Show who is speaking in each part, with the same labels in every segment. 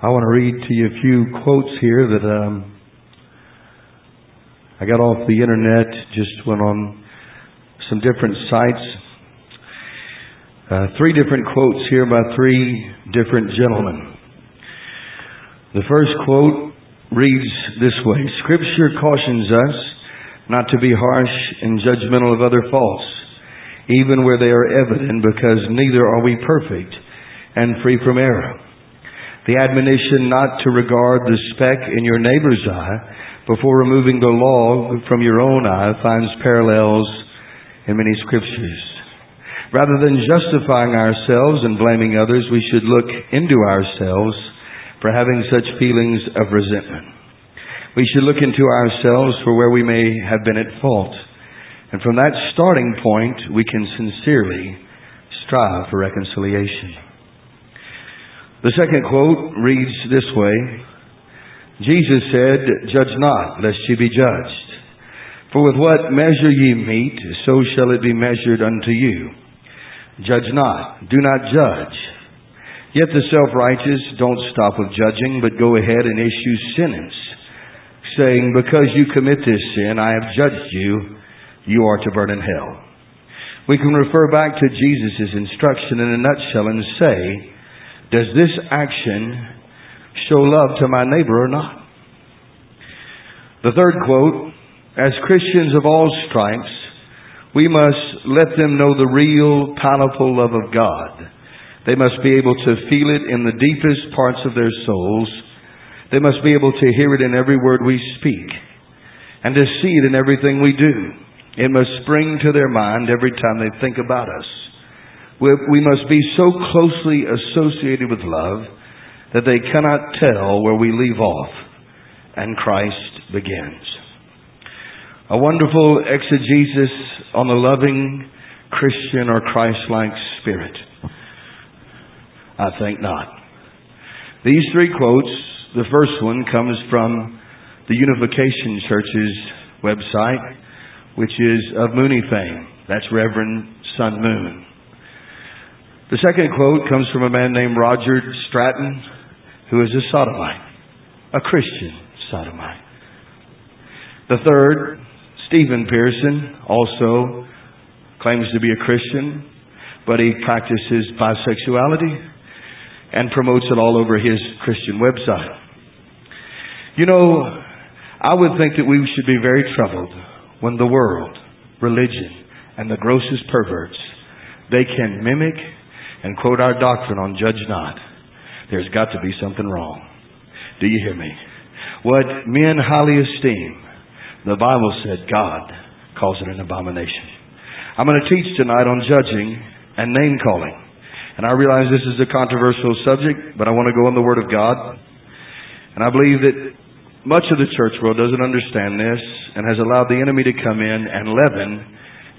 Speaker 1: I want to read to you a few quotes here that um, I got off the internet, just went on some different sites. Uh, three different quotes here by three different gentlemen. The first quote reads this way Scripture cautions us not to be harsh and judgmental of other faults, even where they are evident, because neither are we perfect and free from error. The admonition not to regard the speck in your neighbor's eye before removing the log from your own eye finds parallels in many scriptures. Rather than justifying ourselves and blaming others, we should look into ourselves for having such feelings of resentment. We should look into ourselves for where we may have been at fault. And from that starting point, we can sincerely strive for reconciliation. The second quote reads this way Jesus said, Judge not, lest ye be judged. For with what measure ye meet, so shall it be measured unto you. Judge not, do not judge. Yet the self-righteous don't stop with judging, but go ahead and issue sentence, saying, Because you commit this sin, I have judged you, you are to burn in hell. We can refer back to Jesus' instruction in a nutshell and say, Does this action show love to my neighbor or not? The third quote, as Christians of all stripes, we must let them know the real, powerful love of God. They must be able to feel it in the deepest parts of their souls. They must be able to hear it in every word we speak and to see it in everything we do. It must spring to their mind every time they think about us. We must be so closely associated with love that they cannot tell where we leave off and Christ begins. A wonderful exegesis on the loving Christian or Christ-like spirit. I think not. These three quotes, the first one comes from the Unification Church's website, which is of Moonie fame. That's Reverend Sun Moon. The second quote comes from a man named Roger Stratton, who is a sodomite, a Christian sodomite. The third, Stephen Pearson, also claims to be a Christian, but he practices bisexuality and promotes it all over his Christian website. You know, I would think that we should be very troubled when the world, religion, and the grossest perverts, they can mimic and quote our doctrine on judge not there's got to be something wrong. Do you hear me? What men highly esteem, the Bible said God calls it an abomination. I'm going to teach tonight on judging and name calling. And I realize this is a controversial subject, but I want to go on the Word of God. And I believe that much of the church world doesn't understand this and has allowed the enemy to come in and leaven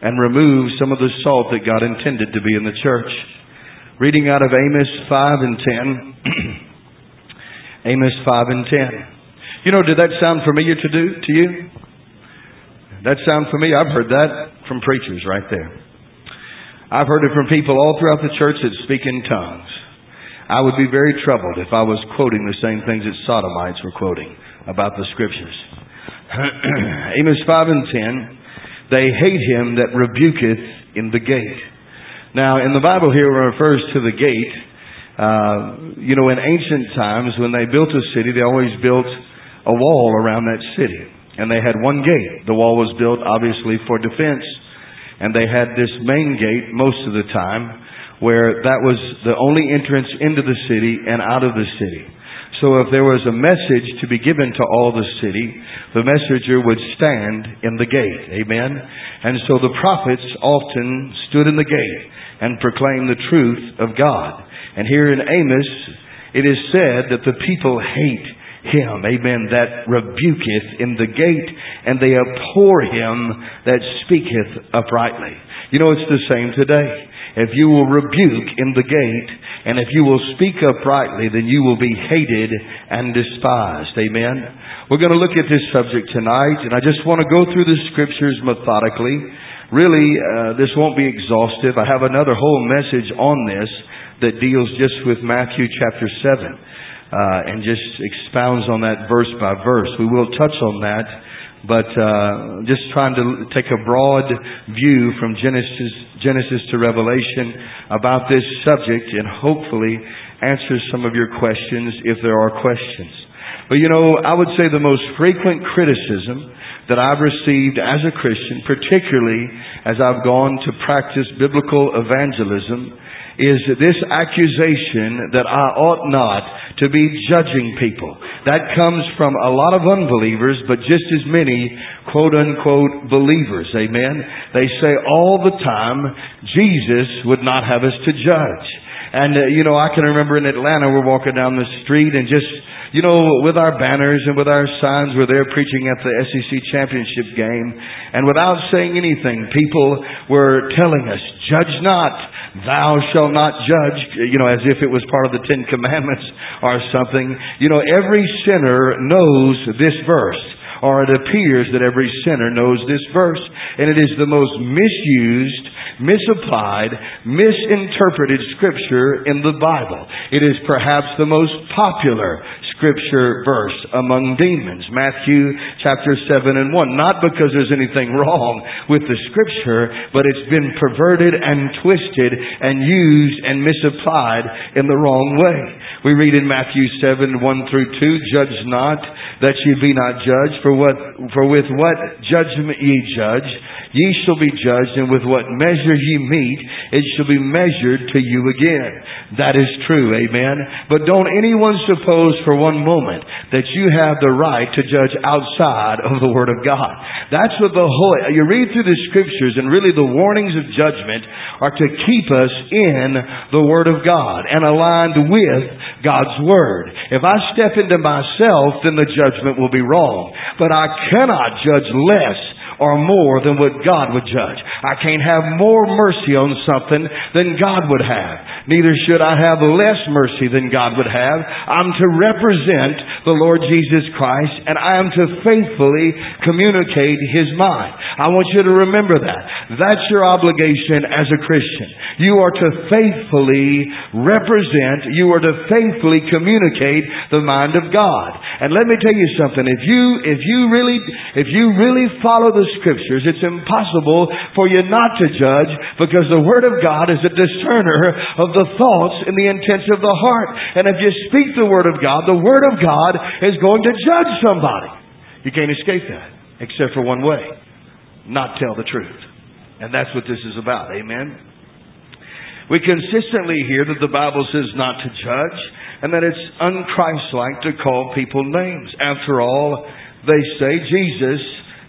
Speaker 1: and remove some of the salt that God intended to be in the church. Reading out of Amos 5 and 10. Amos 5 and 10. You know, did that sound familiar to do to you? That sound familiar? I've heard that from preachers right there. I've heard it from people all throughout the church that speak in tongues. I would be very troubled if I was quoting the same things that sodomites were quoting about the scriptures. Amos 5 and 10. They hate him that rebuketh in the gate. Now, in the Bible here, it refers to the gate. Uh, you know, in ancient times, when they built a city, they always built a wall around that city. And they had one gate. The wall was built, obviously, for defense. And they had this main gate most of the time, where that was the only entrance into the city and out of the city. So if there was a message to be given to all the city, the messenger would stand in the gate. Amen. And so the prophets often stood in the gate and proclaim the truth of God. And here in Amos, it is said that the people hate him, amen, that rebuketh in the gate, and they abhor him that speaketh uprightly. You know, it's the same today. If you will rebuke in the gate, and if you will speak uprightly, then you will be hated and despised. Amen. We're going to look at this subject tonight, and I just want to go through the scriptures methodically really, uh, this won't be exhaustive. I have another whole message on this that deals just with Matthew chapter 7. uh, and just expounds on that verse by verse. We will touch on that, but uh, just trying to take a broad view from Genesis, Genesis to Revelation about this subject, and hopefully answer some of your questions if there are questions. But you know, I would say the most frequent criticism that I've received as a Christian, particularly as I've gone to practice biblical evangelism, is this accusation that I ought not to be judging people. That comes from a lot of unbelievers, but just as many quote unquote believers. Amen. They say all the time, Jesus would not have us to judge. And, uh, you know, I can remember in Atlanta, we're walking down the street and just you know, with our banners and with our signs, we're there preaching at the SEC championship game. And without saying anything, people were telling us, judge not, thou shalt not judge, you know, as if it was part of the Ten Commandments or something. You know, every sinner knows this verse or it appears that every sinner knows this verse. And it is the most misused, misapplied, misinterpreted scripture in the Bible. It is perhaps the most popular scripture verse among demons. Matthew chapter 7 and 1. Not because there's anything wrong with the scripture, but it's been perverted and twisted and used and misapplied in the wrong way. We read in Matthew 7, 1 through 2, Judge not that ye be not judged, for what, for with what judgment ye judge, ye shall be judged, and with what measure ye meet, it shall be measured to you again. That is true, amen. But don't anyone suppose for one moment that you have the right to judge outside of the Word of God. That's what the whole, you read through the scriptures and really the warnings of judgment are to keep us in the Word of God and aligned with God's Word. If I step into myself, then the judgment will be wrong. But I cannot judge less or more than what God would judge. I can't have more mercy on something than God would have. Neither should I have less mercy than God would have. I'm to represent the Lord Jesus Christ and I am to faithfully communicate His mind. I want you to remember that. That's your obligation as a Christian. You are to faithfully represent, you are to faithfully communicate the mind of God. And let me tell you something. If you, if you really, if you really follow the scriptures, it's impossible for you not to judge because the Word of God is a discerner of the thoughts and the intents of the heart. And if you speak the Word of God, the Word of God is going to judge somebody. You can't escape that except for one way. Not tell the truth. And that's what this is about. Amen. We consistently hear that the Bible says not to judge and that it's unchristlike to call people names. After all, they say Jesus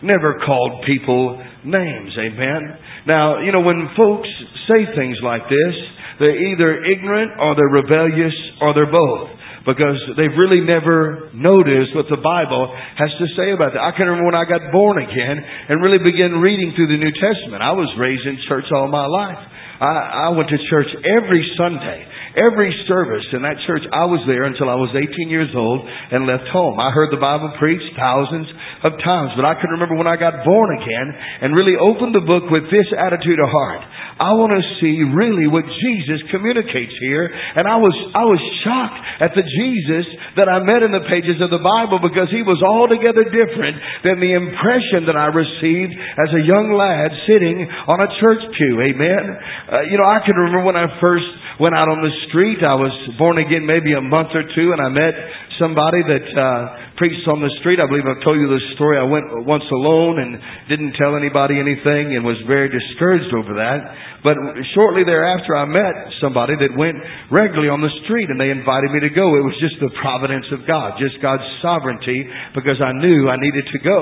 Speaker 1: never called people names. Amen. Now, you know, when folks say things like this, they're either ignorant or they're rebellious or they're both. Because they've really never noticed what the Bible has to say about that. I can remember when I got born again and really began reading through the New Testament. I was raised in church all my life. I, I went to church every Sunday. Every service in that church, I was there until I was 18 years old and left home. I heard the Bible preached thousands of times, but I can remember when I got born again and really opened the book with this attitude of heart. I want to see really what Jesus communicates here. And I was, I was shocked at the Jesus that I met in the pages of the Bible because he was altogether different than the impression that I received as a young lad sitting on a church pew. Amen. Uh, you know, I can remember when I first went out on the street. I was born again maybe a month or two, and I met somebody that uh, preached on the street. I believe I've told you this story. I went once alone and didn't tell anybody anything, and was very discouraged over that. But shortly thereafter, I met somebody that went regularly on the street, and they invited me to go. It was just the providence of God, just God's sovereignty, because I knew I needed to go.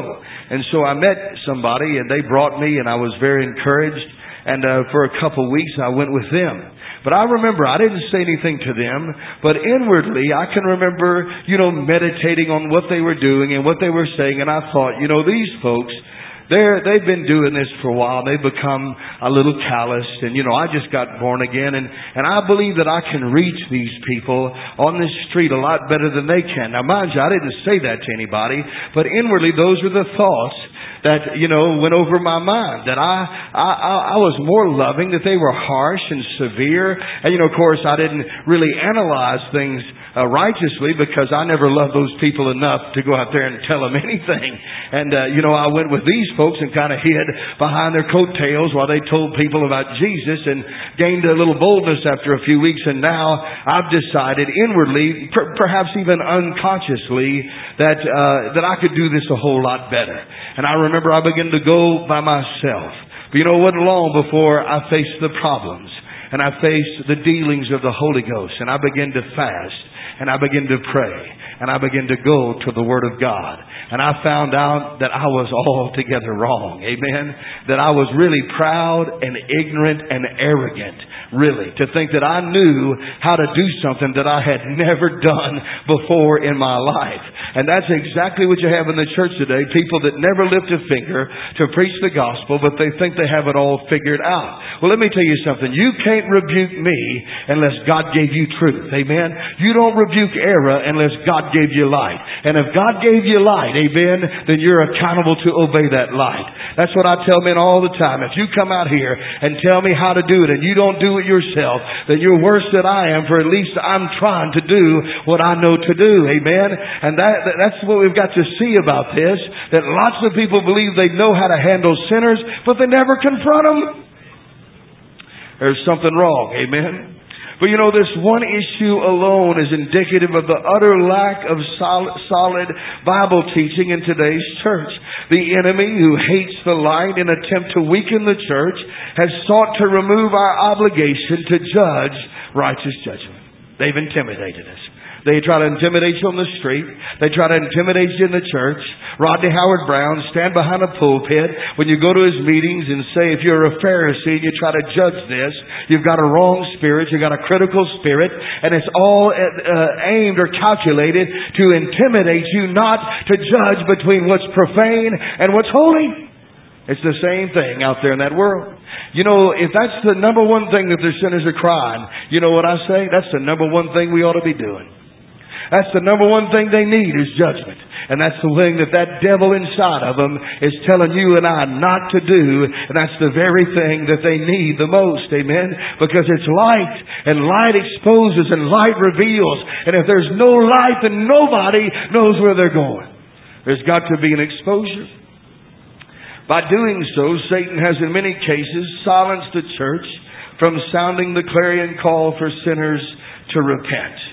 Speaker 1: And so I met somebody, and they brought me, and I was very encouraged. And uh, for a couple of weeks, I went with them. But I remember I didn't say anything to them, but inwardly I can remember, you know, meditating on what they were doing and what they were saying, and I thought, you know, these folks, they're, they've been doing this for a while. They've become a little calloused. And, you know, I just got born again. And, and I believe that I can reach these people on this street a lot better than they can. Now, mind you, I didn't say that to anybody. But inwardly, those were the thoughts that, you know, went over my mind. That I, I, I was more loving, that they were harsh and severe. And, you know, of course, I didn't really analyze things uh, righteously because I never loved those people enough to go out there and tell them anything. And, uh, you know, I went with these folks and kind of hid behind their coattails while they told people about Jesus and gained a little boldness after a few weeks. And now I've decided inwardly, per- perhaps even unconsciously, that, uh, that I could do this a whole lot better. And I remember I began to go by myself. But you know, it wasn't long before I faced the problems and I faced the dealings of the Holy Ghost and I began to fast and I begin to pray and I begin to go to the Word of God. And I found out that I was altogether wrong. Amen. That I was really proud and ignorant and arrogant really, to think that I knew how to do something that I had never done before in my life. And that's exactly what you have in the church today. People that never lift a finger to preach the gospel, but they think they have it all figured out. Well, let me tell you something. You can't rebuke me unless God gave you truth. Amen. You don't rebuke error unless God gave you light. And if God gave you light, amen, then you're accountable to obey that light. That's what I tell men all the time. If you come out here and tell me how to do it and you don't do it yourself, then you're worse than I am, for at least I'm trying to do what I know to do. Amen? And that, that's what we've got to see about this, that lots of people believe they know how to handle sinners, but they never confront them. There's something wrong. Amen? But you know, this one issue alone is indicative of the utter lack of solid, solid Bible teaching in today's church. The enemy who hates the light in attempt to weaken the church has sought to remove our obligation to judge righteous judgment. They've intimidated us. They try to intimidate you on the street. They try to intimidate you in the church. Rodney Howard Browne, stand behind a pulpit when you go to his meetings and say if you're a Pharisee and you try to judge this, you've got a wrong spirit, you've got a critical spirit, and it's all uh, aimed or calculated to intimidate you not to judge between what's profane and what's holy. It's the same thing out there in that world. You know, if that's the number one thing that the sinners are crying, you know what I say? That's the number one thing we ought to be doing. That's the number one thing they need is judgment. And that's the thing that that devil inside of them is telling you and I not to do. And that's the very thing that they need the most. Amen. Because it's light and light exposes and light reveals. And if there's no light, then nobody knows where they're going. There's got to be an exposure. By doing so, Satan has in many cases silenced the church from sounding the clarion call for sinners to repent.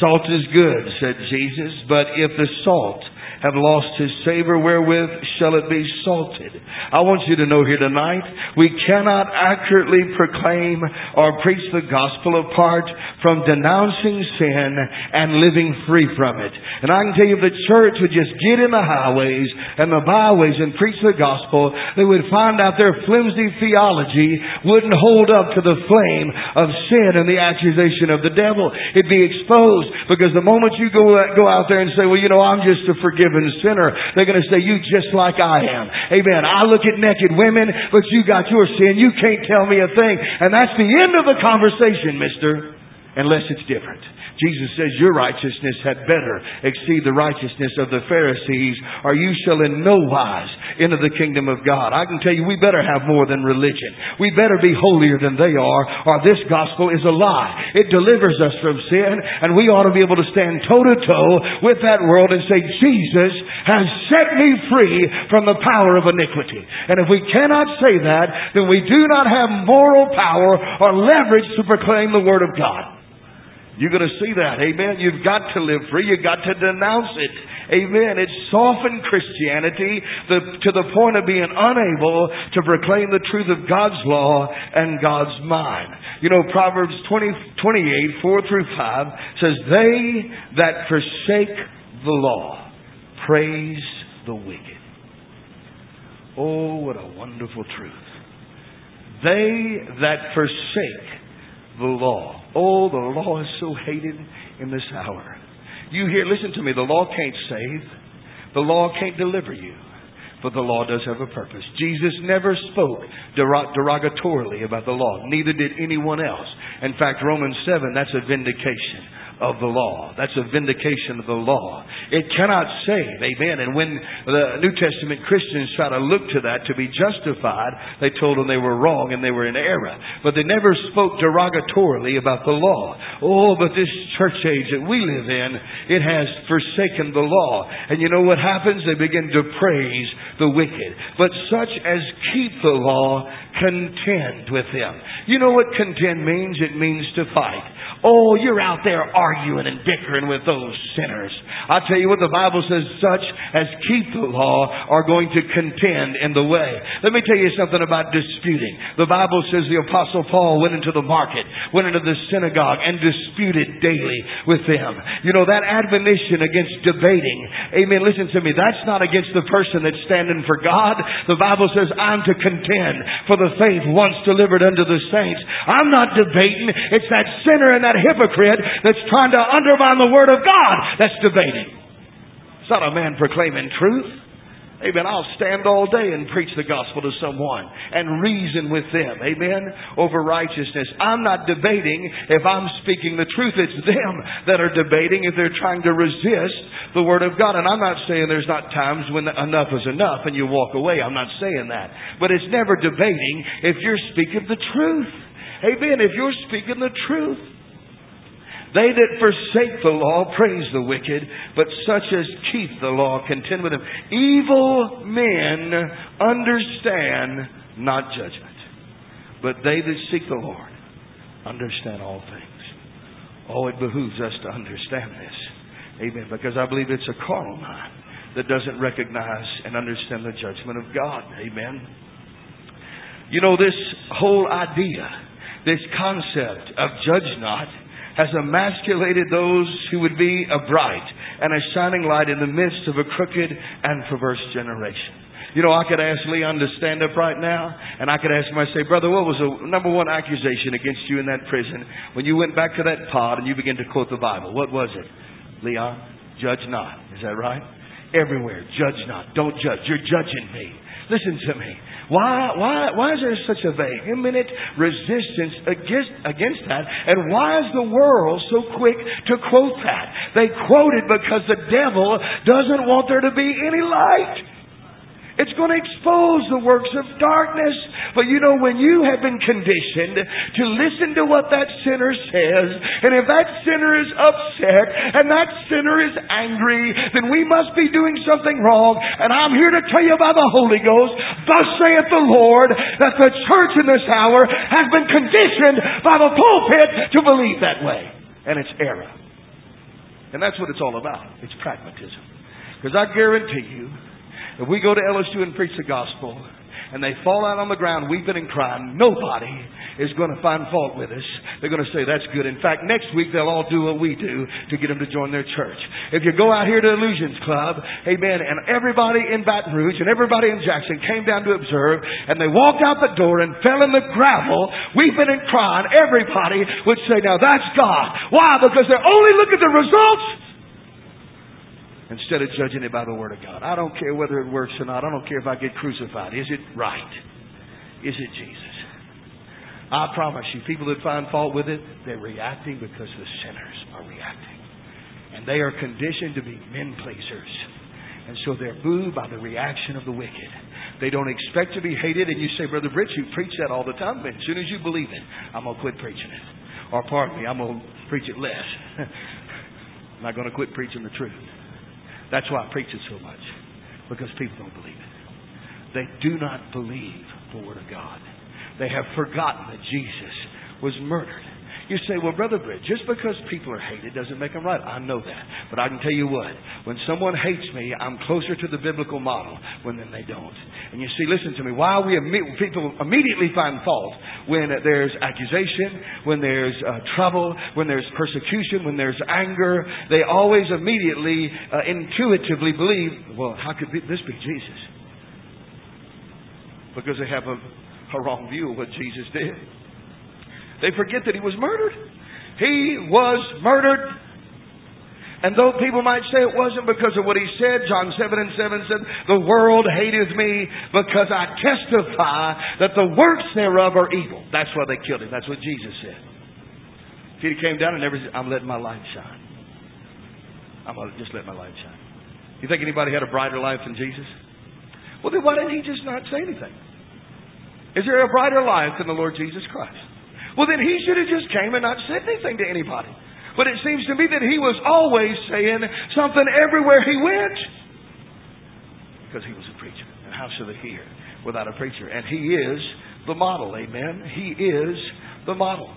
Speaker 1: Salt is good, said Jesus, but if the salt have lost his savor, wherewith shall it be salted? I want you to know here tonight, we cannot accurately proclaim or preach the gospel apart from denouncing sin and living free from it. And I can tell you if the church would just get in the highways and the byways and preach the gospel, they would find out their flimsy theology wouldn't hold up to the flame of sin and the accusation of the devil. It'd be exposed because the moment you go, go out there and say, well, you know, I'm just a forgiven forgiven sinner. They're going to say, you just like I am. Amen. I look at naked women, but you got your sin. You can't tell me a thing. And that's the end of the conversation, mister, unless it's different. Jesus says, Your righteousness had better exceed the righteousness of the Pharisees, or you shall in no wise enter the kingdom of God. I can tell you, we better have more than religion. We better be holier than they are, or this gospel is a lie. It delivers us from sin, and we ought to be able to stand toe to toe with that world and say, Jesus has set me free from the power of iniquity. And if we cannot say that, then we do not have moral power or leverage to proclaim the Word of God. You're going to see that. Amen. You've got to live free. You've got to denounce it. Amen. It's softened Christianity to the point of being unable to proclaim the truth of God's law and God's mind. You know, Proverbs 20, 28, 4 through 5 says, They that forsake the law praise the wicked. Oh, what a wonderful truth. They that forsake the law Oh, the law is so hated in this hour. You hear, listen to me, the law can't save. The law can't deliver you. But the law does have a purpose. Jesus never spoke derogatorily about the law. Neither did anyone else. In fact, Romans 7, that's a vindication. Of the law. That's a vindication of the law. It cannot save. Amen. And when the New Testament Christians try to look to that to be justified, they told them they were wrong and they were in error. But they never spoke derogatorily about the law. Oh, but this church age that we live in, it has forsaken the law. And you know what happens? They begin to praise the wicked. But such as keep the law contend with them. You know what contend means? It means to fight. Oh, you're out there arguing and bickering with those sinners. I tell you what, the Bible says, such as keep the law are going to contend in the way. Let me tell you something about disputing. The Bible says the Apostle Paul went into the market, went into the synagogue, and disputed daily with them. You know, that admonition against debating, amen, listen to me, that's not against the person that's standing for God. The Bible says, I'm to contend for the faith once delivered unto the saints. I'm not debating. It's that sinner and that that hypocrite that's trying to undermine the Word of God that's debating. It's not a man proclaiming truth. Amen. I'll stand all day and preach the gospel to someone and reason with them. Amen. Over righteousness. I'm not debating if I'm speaking the truth. It's them that are debating if they're trying to resist the word of God. And I'm not saying there's not times when enough is enough and you walk away. I'm not saying that. But it's never debating if you're speaking the truth. Amen. If you're speaking the truth. They that forsake the law praise the wicked, but such as keep the law contend with them. Evil men understand not judgment, but they that seek the Lord understand all things. Oh, it behooves us to understand this. Amen. Because I believe it's a carnal mind that doesn't recognize and understand the judgment of God. Amen. You know, this whole idea, this concept of judge not, has emasculated those who would be a bright and a shining light in the midst of a crooked and perverse generation. You know, I could ask Leon to stand up right now, and I could ask him, I say, brother, what was the number one accusation against you in that prison when you went back to that pod and you began to quote the Bible? What was it? Leon, judge not. Is that right? Everywhere, judge not. Don't judge. You're judging me. Listen to me. Why, why, why is there such a vehement resistance against, against that? And why is the world so quick to quote that? They quote it because the devil doesn't want there to be any light. It's going to expose the works of darkness. But you know, when you have been conditioned to listen to what that sinner says, and if that sinner is upset and that sinner is angry, then we must be doing something wrong. And I'm here to tell you by the Holy Ghost, thus saith the Lord, that the church in this hour has been conditioned by the pulpit to believe that way. And it's error. And that's what it's all about. It's pragmatism. Because I guarantee you, if we go to LSU and preach the gospel, and they fall out on the ground weeping and crying, nobody is going to find fault with us. They're going to say, that's good. In fact, next week they'll all do what we do to get them to join their church. If you go out here to Illusions Club, amen, and everybody in Baton Rouge and everybody in Jackson came down to observe, and they walked out the door and fell in the gravel, weeping and crying, everybody would say, now that's God. Why? Because they're only look at the results instead of judging it by the Word of God. I don't care whether it works or not. I don't care if I get crucified. Is it right? Is it Jesus? I promise you, people that find fault with it, they're reacting because the sinners are reacting. And they are conditioned to be men pleasers. And so they're moved by the reaction of the wicked. They don't expect to be hated. And you say, Brother Rich, you preach that all the time. But as soon as you believe it, I'm going to quit preaching it. Or pardon me, I'm going to preach it less. I'm not going to quit preaching the truth. That's why I preach it so much. Because people don't believe it. They do not believe the Word of God. They have forgotten that Jesus was murdered you say, well, Brother Britt, just because people are hated doesn't make them right. I know that. But I can tell you what, when someone hates me, I'm closer to the biblical model when then they don't. And you see, listen to me, why we people immediately find fault when there's accusation, when there's uh, trouble, when there's persecution, when there's anger, they always immediately, uh, intuitively believe, well, how could this be Jesus? Because they have a, a wrong view of what Jesus did. They forget that he was murdered. He was murdered. And though people might say it wasn't because of what he said, John 7 and 7 said, The world hateth me because I testify that the works thereof are evil. That's why they killed him. That's what Jesus said. If he came down and never said, I'm letting my light shine. I'm going to just let my light shine. You think anybody had a brighter life than Jesus? Well, then why didn't he just not say anything? Is there a brighter life than the Lord Jesus Christ? Well, then he should have just came and not said anything to anybody. But it seems to me that he was always saying something everywhere he went. Because he was a preacher. And how should they hear without a preacher? And he is the model. Amen. He is the model.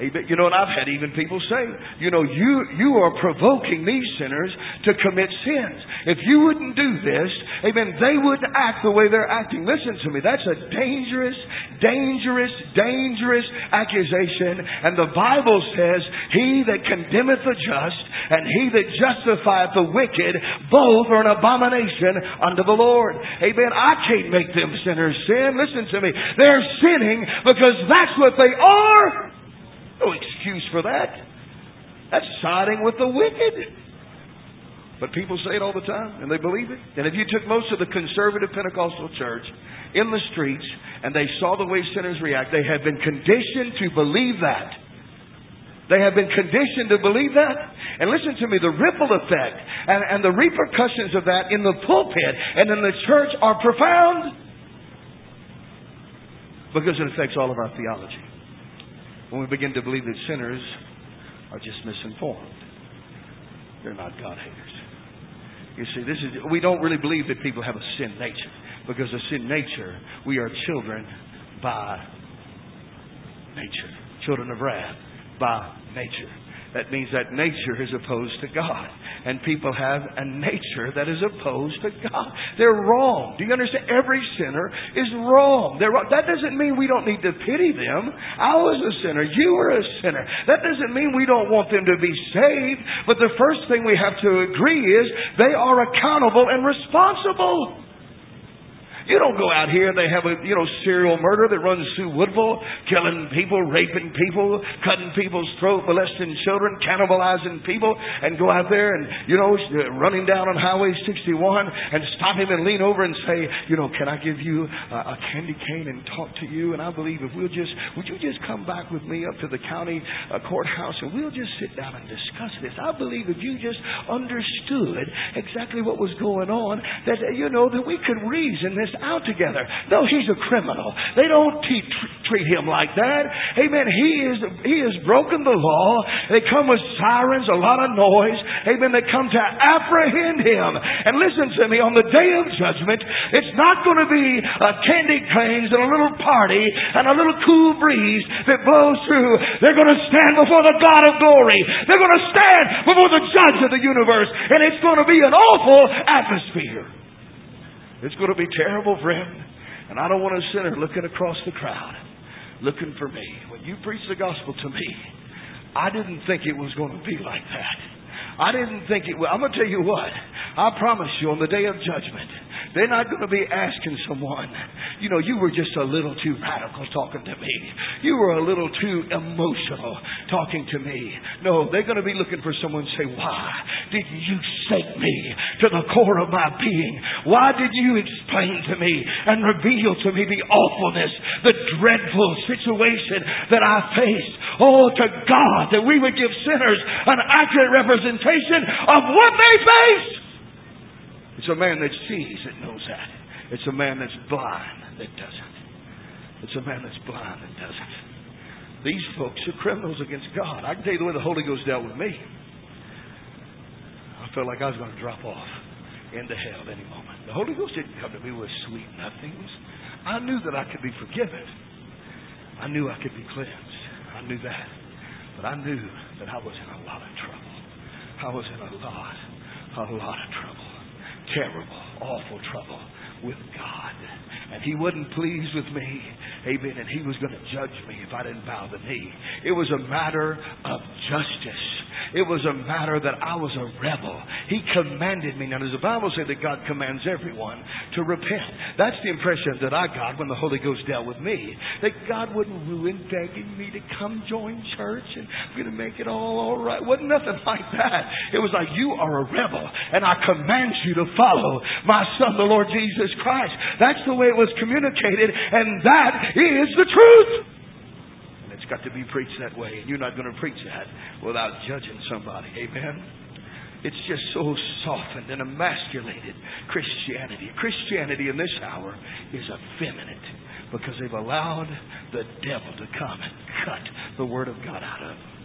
Speaker 1: Amen. You know, and I've had even people say, you know, you, you are provoking these sinners to commit sins. If you wouldn't do this, amen, they wouldn't act the way they're acting. Listen to me. That's a dangerous, dangerous, dangerous accusation. And the Bible says, he that condemneth the just and he that justifieth the wicked, both are an abomination unto the Lord. Amen. I can't make them sinners sin. Listen to me. They're sinning because that's what they are. No excuse for that. That's siding with the wicked. But people say it all the time, and they believe it. And if you took most of the conservative Pentecostal church in the streets and they saw the way sinners react, they have been conditioned to believe that. They have been conditioned to believe that. And listen to me, the ripple effect and, and the repercussions of that in the pulpit and in the church are profound because it affects all of our theology when we begin to believe that sinners are just misinformed. They're not God haters. You see, this is we don't really believe that people have a sin nature. Because a sin nature, we are children by nature. Children of wrath by nature. That means that nature is opposed to God. And people have a nature that is opposed to God. They're wrong. Do you understand? Every sinner is wrong. They're wrong. That doesn't mean we don't need to pity them. I was a sinner. You were a sinner. That doesn't mean we don't want them to be saved. But the first thing we have to agree is they are accountable and responsible. You don't go out here and they have a, you know, serial murder that runs through Woodville, killing people, raping people, cutting people's throat, molesting children, cannibalizing people, and go out there and, you know, running down on Highway 61 and stop him and lean over and say, you know, can I give you a, a candy cane and talk to you? And I believe if we'll just, would you just come back with me up to the county uh, courthouse and we'll just sit down and discuss this? I believe if you just understood exactly what was going on, that, you know, that we could reason this out together. No, he's a criminal. They don't treat him like that. Amen. He is he has broken the law. They come with sirens, a lot of noise. Amen. They come to apprehend him. And listen to me, on the day of judgment, it's not going to be a candy canes and a little party and a little cool breeze that blows through. They're going to stand before the God of glory. They're going to stand before the judge of the universe. And it's going to be an awful atmosphere. It's going to be terrible, friend. And I don't want a sinner looking across the crowd, looking for me. When you preach the gospel to me, I didn't think it was going to be like that. I didn't think it would. I'm going to tell you what. I promise you on the day of judgment, they're not going to be asking someone, you know, you were just a little too radical talking to me. You were a little too emotional talking to me. No, they're going to be looking for someone to say, why did you shake me to the core of my being? Why did you explain to me and reveal to me the awfulness, the dreadful situation that I faced? Oh, to God that we would give sinners an accurate representation of what they face. It's a man that sees that knows that. It's a man that's blind that doesn't. It's a man that's blind that doesn't. These folks are criminals against God. I can tell you the way the Holy Ghost dealt with me. I felt like I was going to drop off into hell any moment. The Holy Ghost didn't come to me with sweet nothings. I knew that I could be forgiven. I knew I could be cleansed. I knew that. But I knew that I was in a lot of trouble. I was in a lot, a lot of trouble terrible, awful trouble with God. And he wasn't pleased with me. Amen. And he was going to judge me if I didn't bow the knee. It was a matter of justice. It was a matter that I was a rebel. He commanded me. Now, does the Bible say that God commands everyone to repent? That's the impression that I got when the Holy Ghost dealt with me. That God wouldn't ruin begging me to come join church and I'm going to make it all all right. Wasn't nothing like that. It was like, you are a rebel and I command you to follow my son, the Lord Jesus Christ. That's the way it was communicated and that is the truth. Got to be preached that way, and you're not going to preach that without judging somebody. Amen? It's just so softened and emasculated Christianity. Christianity in this hour is effeminate because they've allowed the devil to come and cut the Word of God out of them.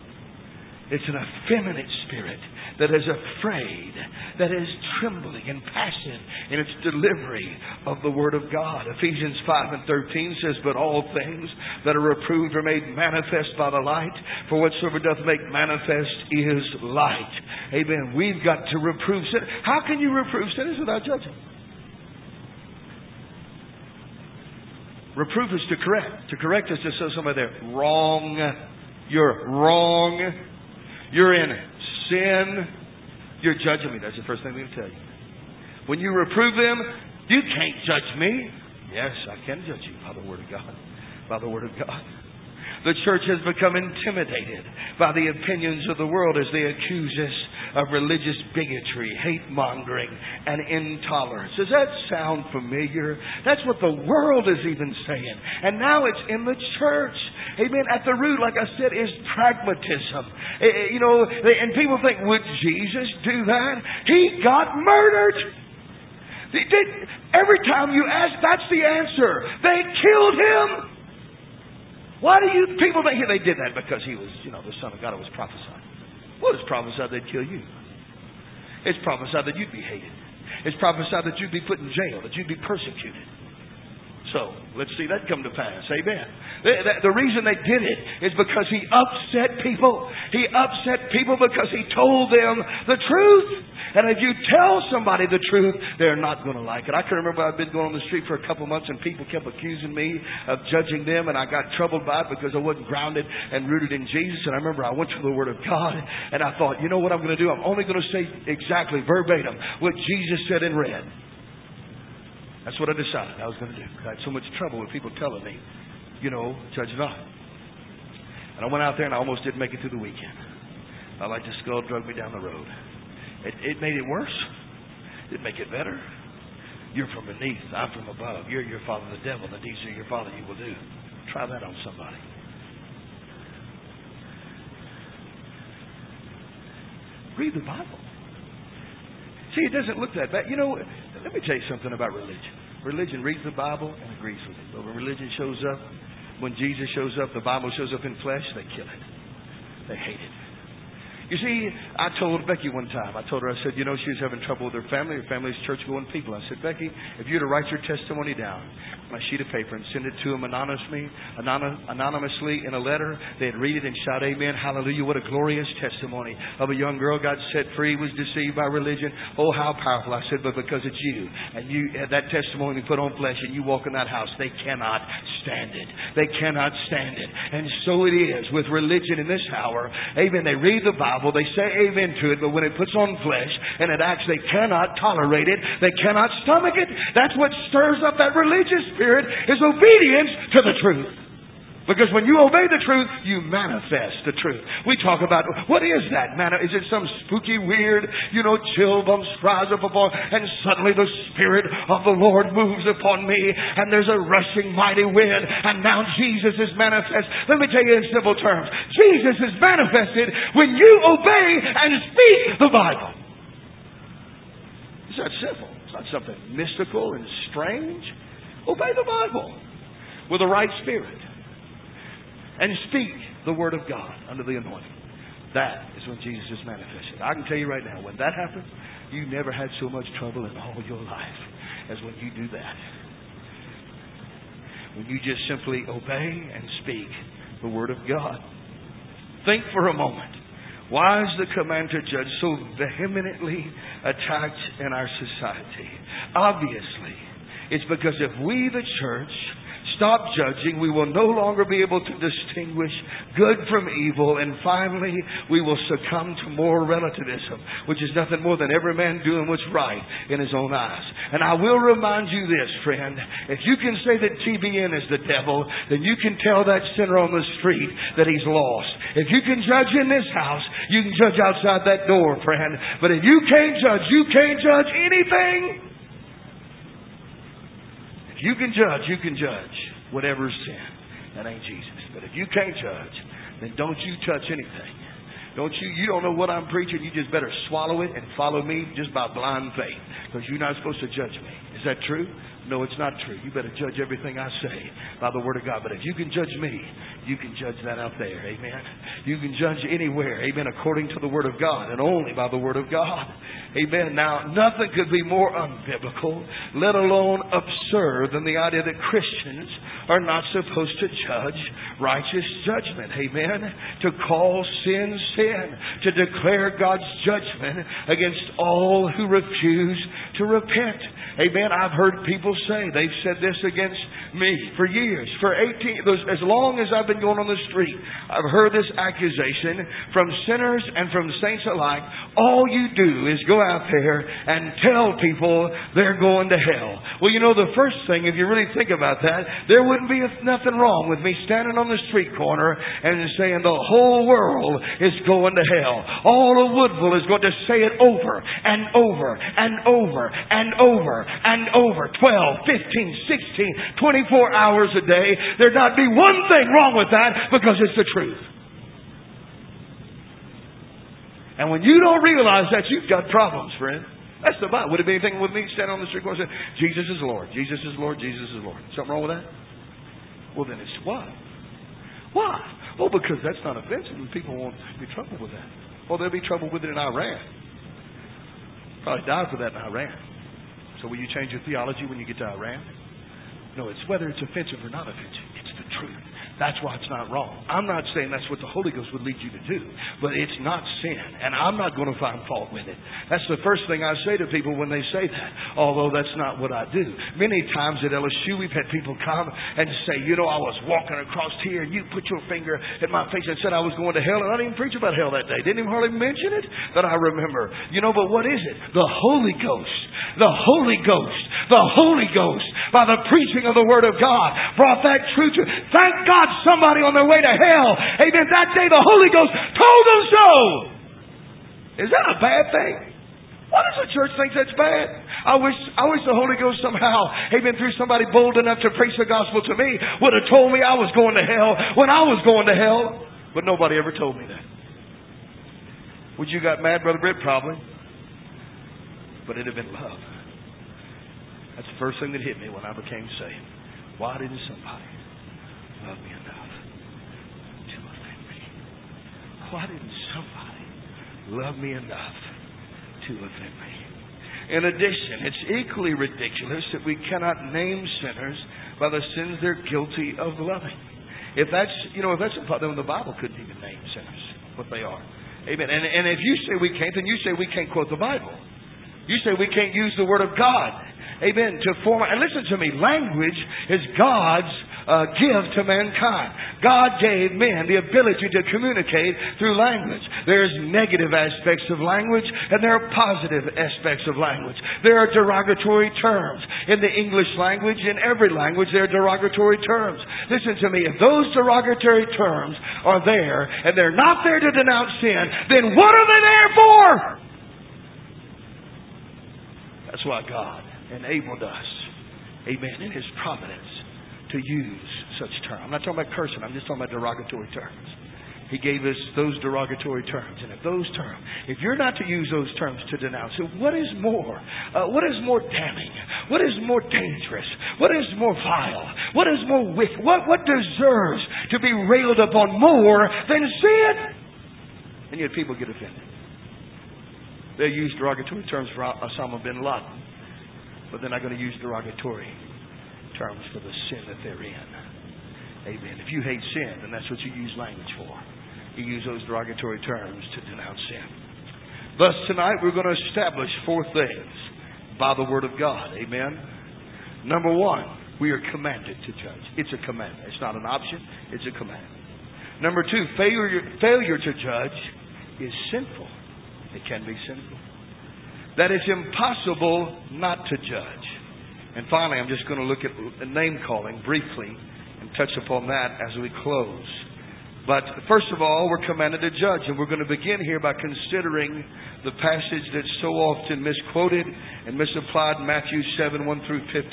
Speaker 1: It's an effeminate spirit that is afraid, that is trembling and passive in its delivery of the Word of God. Ephesians 5 and 13 says, But all things that are reproved are made manifest by the light, for whatsoever doth make manifest is light. Amen. We've got to reprove sin. How can you reprove sinners without judging? Reproof is to correct. To correct is to say somebody there, wrong. You're wrong. You're in sin. You're judging me. That's the first thing to tell you. When you reprove them, you can't judge me. Yes, I can judge you by the Word of God. By the Word of God. The church has become intimidated by the opinions of the world as they accuse us of religious bigotry, hate mongering, and intolerance. Does that sound familiar? That's what the world is even saying. And now it's in the church. Amen. At the root, like I said, is pragmatism. Eh, eh, you know, and people think, would Jesus do that? He got murdered. Every time you ask, that's the answer. They killed him. Why do you people think they did that? Because he was, you know, the Son of God. It was prophesied. Well, it's prophesied they'd kill you. It's prophesied that you'd be hated. It's prophesied that you'd be put in jail, that you'd be persecuted. So let's see that come to pass. Amen. The, the, reason they did it is because he upset people. He upset people because he told them the truth. And if you tell somebody the truth, they're not going to like it. I can remember I'd been going on the street for a couple months and people kept accusing me of judging them and I got troubled by it because I wasn't grounded and rooted in Jesus. And I remember I went to the Word of God and I thought, you know what I'm going to do? I'm only going to say exactly verbatim what Jesus said in red. That's what I decided I was going to do. I had so much trouble with people telling me, you know, judge not. And I went out there and I almost didn't make it through the weekend. I like the skull drug me down the road. It, it made it worse. It make it better. You're from beneath. I'm from above. You're your father, the devil. The deeds of your father you will do. Try that on somebody. Read the Bible. See, it doesn't look that bad. You know, let me tell you something about religion. Religion reads the Bible and agrees with it. But when religion shows up, when Jesus shows up, the Bible shows up in flesh, they kill it. They hate it. You see, I told Becky one time, I told her, I said, you know, she was having trouble with her family. Her family's church going people. I said, Becky, if you were to write your testimony down on a sheet of paper and send it to them anonymously, anonymously in a letter, they'd read it and shout, Amen, hallelujah. What a glorious testimony of a young girl got set free, was deceived by religion. Oh, how powerful. I said, but because it's you and you had that testimony put on flesh and you walk in that house, they cannot stand it. They cannot stand it. And so it is with religion in this hour. Amen. They read the Bible. Bible. They say amen to it, but when it puts on flesh and it acts, they cannot tolerate it. They cannot stomach it. That's what stirs up that religious spirit is obedience to the truth. Because when you obey the truth, you manifest the truth. We talk about what is that? Man, is it some spooky, weird, you know, chill bumps rise up upon, and suddenly the Spirit of the Lord moves upon me, and there's a rushing mighty wind, and now Jesus is manifest. Let me tell you in simple terms, Jesus is manifested when you obey and speak the Bible. It's that simple. It's not something mystical and strange. Obey the Bible with the right spirit and speak the word of God under the anointing. That is when Jesus is manifested. I can tell you right now, when that happens, you never had so much trouble in all your life as when you do that. When you just simply obey and speak the word of God. Think for a moment. Why is the command to judge so vehemently attacked in our society? Obviously, it's because if we, the church, stop judging, we will no longer be able to distinguish good from evil, and finally, we will succumb to moral relativism, which is nothing more than every man doing what's right in his own eyes. And I will remind you this, friend, if you can say that TBN is the devil, then you can tell that sinner on the street that he's lost. If you can judge in this house, you can judge outside that door, friend. But if you can't judge, you can't judge anything. If you can judge, you can judge whatever sin. That ain't Jesus. But if you can't judge, then don't you touch anything. Don't you? You don't know what I'm preaching. You just better swallow it and follow me just by blind faith, because you're not supposed to judge me. Is that true? No, it's not true. You better judge everything I say by the Word of God. But if you can judge me, you can judge that out there. Amen. You can judge anywhere. Amen. According to the Word of God and only by the Word of God. Amen. Now, nothing could be more unbiblical, let alone absurd, than the idea that Christians are not supposed to judge righteous judgment. Amen. To call sin sin. To declare God's judgment against all who refuse to repent. Amen. I've heard people say, they've said this against me for years. For 18, as long as I've been going on the street, I've heard this accusation from sinners and from saints alike. All you do is go out there and tell people they're going to hell. Well, you know, the first thing, if you really think about that, there wouldn't be nothing wrong with me standing on the street corner and saying the whole world is going to hell. All of Woodville is going to say it over and over and over and over and over 12, 15, 16, 24 hours a day. There'd not be one thing wrong with that because it's the truth. And when you don't realize that, you've got problems, friend. That's the Bible. Would it be anything with me standing on the street corner saying, Jesus is Lord, Jesus is Lord, Jesus is Lord? Something wrong with that? Well, then it's what? Why? Well, because that's not offensive and people won't be trouble with that. Well, there'll be trouble with it in Iran. Probably die for that in Iran. So will you change your theology when you get to Iran? No, it's whether it's offensive or not offensive. It's the truth. That's why it's not wrong. I'm not saying that's what the Holy Ghost would lead you to do, but it's not sin, and I'm not going to find fault with it. That's the first thing I say to people when they say that, although that's not what I do. Many times at LSU, we've had people come and say, you know, I was walking across here, and you put your finger at my face and said I was going to hell, and I didn't even preach about hell that day. Didn't even hardly mention it that I remember. You know, but what is it? The Holy Ghost. The Holy Ghost. The Holy Ghost, by the preaching of the Word of God, brought that truth to. Thank God Somebody on their way to hell. Amen. That day the Holy Ghost told them so. Is that a bad thing? Why does the church think that's bad? I wish, I wish the Holy Ghost somehow, amen, through somebody bold enough to preach the gospel to me, would have told me I was going to hell when I was going to hell. But nobody ever told me that. Would you got mad, Brother Britt? Probably. But it'd have been love. That's the first thing that hit me when I became saved. Why didn't somebody love me enough to offend me? Why didn't somebody love me enough to offend me? In addition, it's equally ridiculous that we cannot name sinners by the sins they're guilty of loving. If that's, you know, if that's then the Bible couldn't even name sinners what they are. Amen. And, and if you say we can't, then you say we can't quote the Bible. You say we can't use the Word of God. Amen. To form, and listen to me, language is God's uh, give to mankind. God gave men the ability to communicate through language. There's negative aspects of language and there are positive aspects of language. There are derogatory terms. In the English language, in every language, there are derogatory terms. Listen to me, if those derogatory terms are there and they're not there to denounce sin, then what are they there for? That's why God enabled us, amen, in His providence to use such terms. I'm not talking about cursing, I'm just talking about derogatory terms. He gave us those derogatory terms. And if those terms, if you're not to use those terms to denounce it, what is more? Uh, what is more damning? What is more dangerous? What is more vile? What is more wicked? What, what deserves to be railed upon more than sin? And yet people get offended. They use derogatory terms for Osama bin Laden, but they're not going to use derogatory terms for the sin that they're in. Amen. If you hate sin, then that's what you use language for. You use those derogatory terms to denounce sin. Thus, tonight we're going to establish four things by the Word of God. Amen. Number one, we are commanded to judge. It's a command. It's not an option, it's a command. Number two, failure, failure to judge is sinful. It can be sinful. That it's impossible not to judge. And finally, I'm just going to look at name calling briefly and touch upon that as we close. But first of all, we're commanded to judge, and we're going to begin here by considering the passage that's so often misquoted and misapplied, Matthew 7 1 through 15.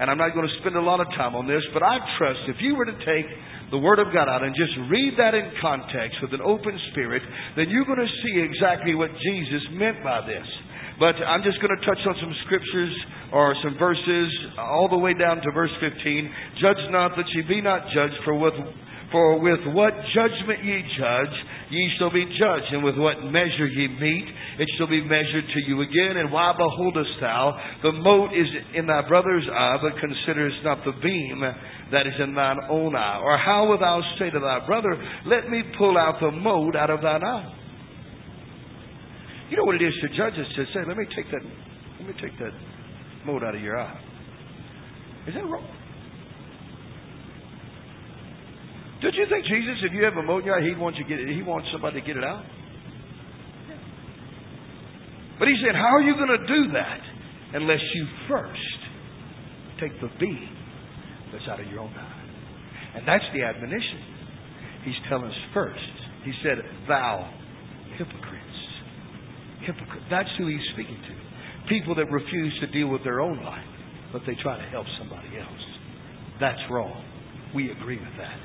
Speaker 1: And I'm not going to spend a lot of time on this, but I trust if you were to take the Word of God out and just read that in context with an open spirit, then you're going to see exactly what Jesus meant by this. But I'm just going to touch on some scriptures or some verses all the way down to verse 15. Judge not that ye be not judged, for with, for with what judgment ye judge, ye shall be judged, and with what measure ye meet, it shall be measured to you again. And why beholdest thou the mote is in thy brother's eye, but considerest not the beam that is in thine own eye? Or how wilt thou say to thy brother, Let me pull out the mote out of thine eye? You know what it is to judges to say, let me take that, let me take that mote out of your eye. Is that wrong? Don't you think Jesus, if you have a mote in your eye, he wants you get it, he wants somebody to get it out? But he said, How are you going to do that unless you first take the beam that's out of your own eye? And that's the admonition. He's telling us first. He said, Thou hypocrite hypocrite. That's who he's speaking to. People that refuse to deal with their own life, but they try to help somebody else. That's wrong. We agree with that.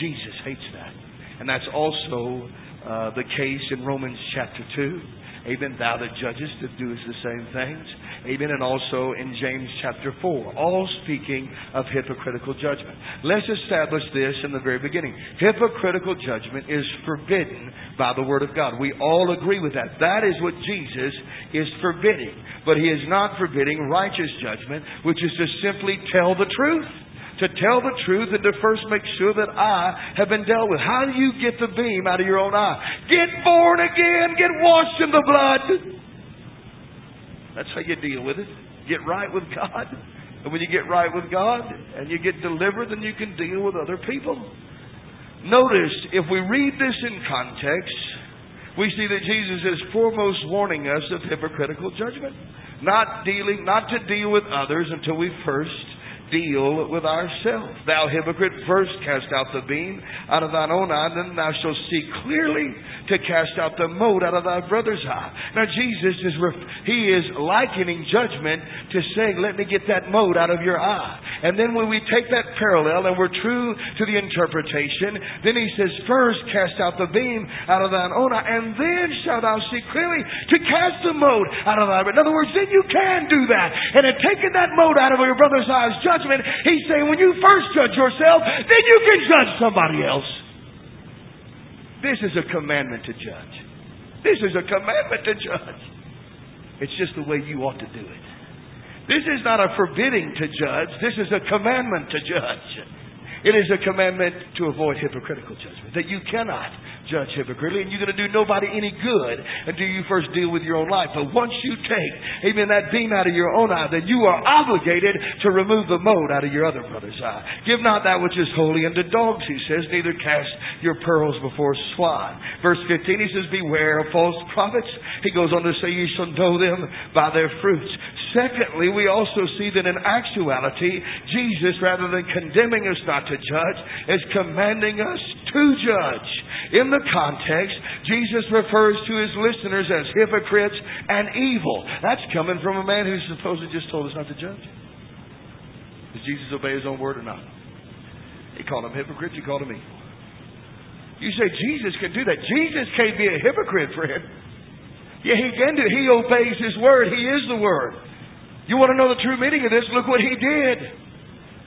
Speaker 1: Jesus hates that. And that's also uh, the case in Romans chapter 2. Amen. Thou that judgest that doest the same things. Amen. And also in James chapter 4. All speaking of hypocritical judgment. Let's establish this in the very beginning. Hypocritical judgment is forbidden by the Word of God. We all agree with that. That is what Jesus is forbidding. But He is not forbidding righteous judgment, which is to simply tell the truth to tell the truth and to first make sure that I have been dealt with. How do you get the beam out of your own eye? Get born again, get washed in the blood. That's how you deal with it. Get right with God. And when you get right with God and you get delivered, then you can deal with other people. Notice, if we read this in context, we see that Jesus is foremost warning us of hypocritical judgment. Not dealing, not to deal with others until we first deal with ourselves. Thou hypocrite, first cast out the beam out of thine own eye, and then thou shalt see clearly to cast out the mote out of thy brother's eye. Now Jesus is he is likening judgment to saying, "Let me get that mote out of your eye." And then when we take that parallel and we're true to the interpretation, then he says, "First cast out the beam out of thine own eye, and then shalt thou see clearly to cast the mote out of thy." Eye. In other words, then you can do that. And in taking that mote out of your brother's eye's judgment. He's saying, when you first judge yourself, then you can judge somebody else. This is a commandment to judge. This is a commandment to judge. It's just the way you ought to do it. This is not a forbidding to judge. This is a commandment to judge. It is a commandment to avoid hypocritical judgment. That you cannot judge hypocritically, and you're going to do nobody any good until you first deal with your own life. But once you take, amen, that beam out of your own eye, then you are obligated to remove the mote out of your other brother's eye. Give not that which is holy unto dogs, he says, neither cast your pearls before swine. Verse 15, he says, Beware of false prophets. He goes on to say, You shall know them by their fruits. Secondly, we also see that in actuality, Jesus, rather than condemning us not to judge, is commanding us to judge. In the context, Jesus refers to his listeners as hypocrites and evil. That's coming from a man who supposedly just told us not to judge. Does Jesus obey his own word or not? He called them hypocrites, he called them evil. You say Jesus can do that. Jesus can't be a hypocrite, friend. Yeah, he can do. He obeys his word. He is the word. You want to know the true meaning of this? Look what he did.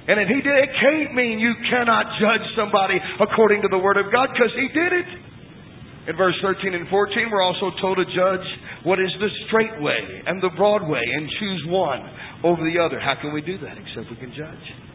Speaker 1: And if he did, it can't mean you cannot judge somebody according to the Word of God because he did it. In verse 13 and 14, we're also told to judge what is the straight way and the broad way and choose one over the other. How can we do that except we can judge?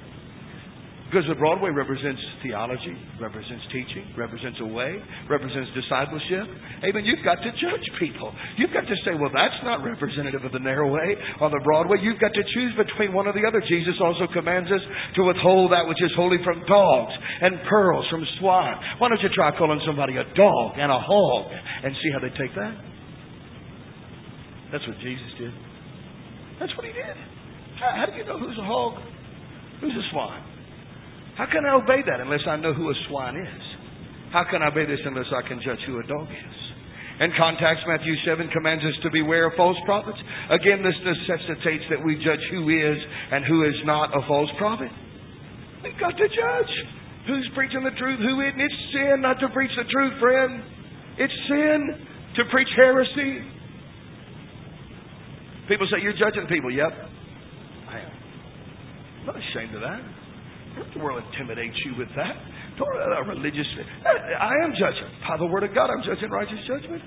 Speaker 1: Because the Broadway represents theology, represents teaching, represents a way, represents discipleship. Amen. You've got to judge people. You've got to say, well, that's not representative of the narrow way or the Broadway. You've got to choose between one or the other. Jesus also commands us to withhold that which is holy from dogs and pearls from swine. Why don't you try calling somebody a dog and a hog and see how they take that? That's what Jesus did. That's what he did. How, how do you know who's a hog? Who's a swine? How can I obey that unless I know who a swine is? How can I obey this unless I can judge who a dog is? and context, Matthew 7 commands us to beware of false prophets. Again, this necessitates that we judge who is and who is not a false prophet. We've got to judge who's preaching the truth, who isn't. It's sin not to preach the truth, friend. It's sin to preach heresy. People say, You're judging people. Yep. I am. I'm not ashamed of that. The world intimidate you with that. Don't let a religious. I am judging. By the word of God, I'm judging righteous judgment.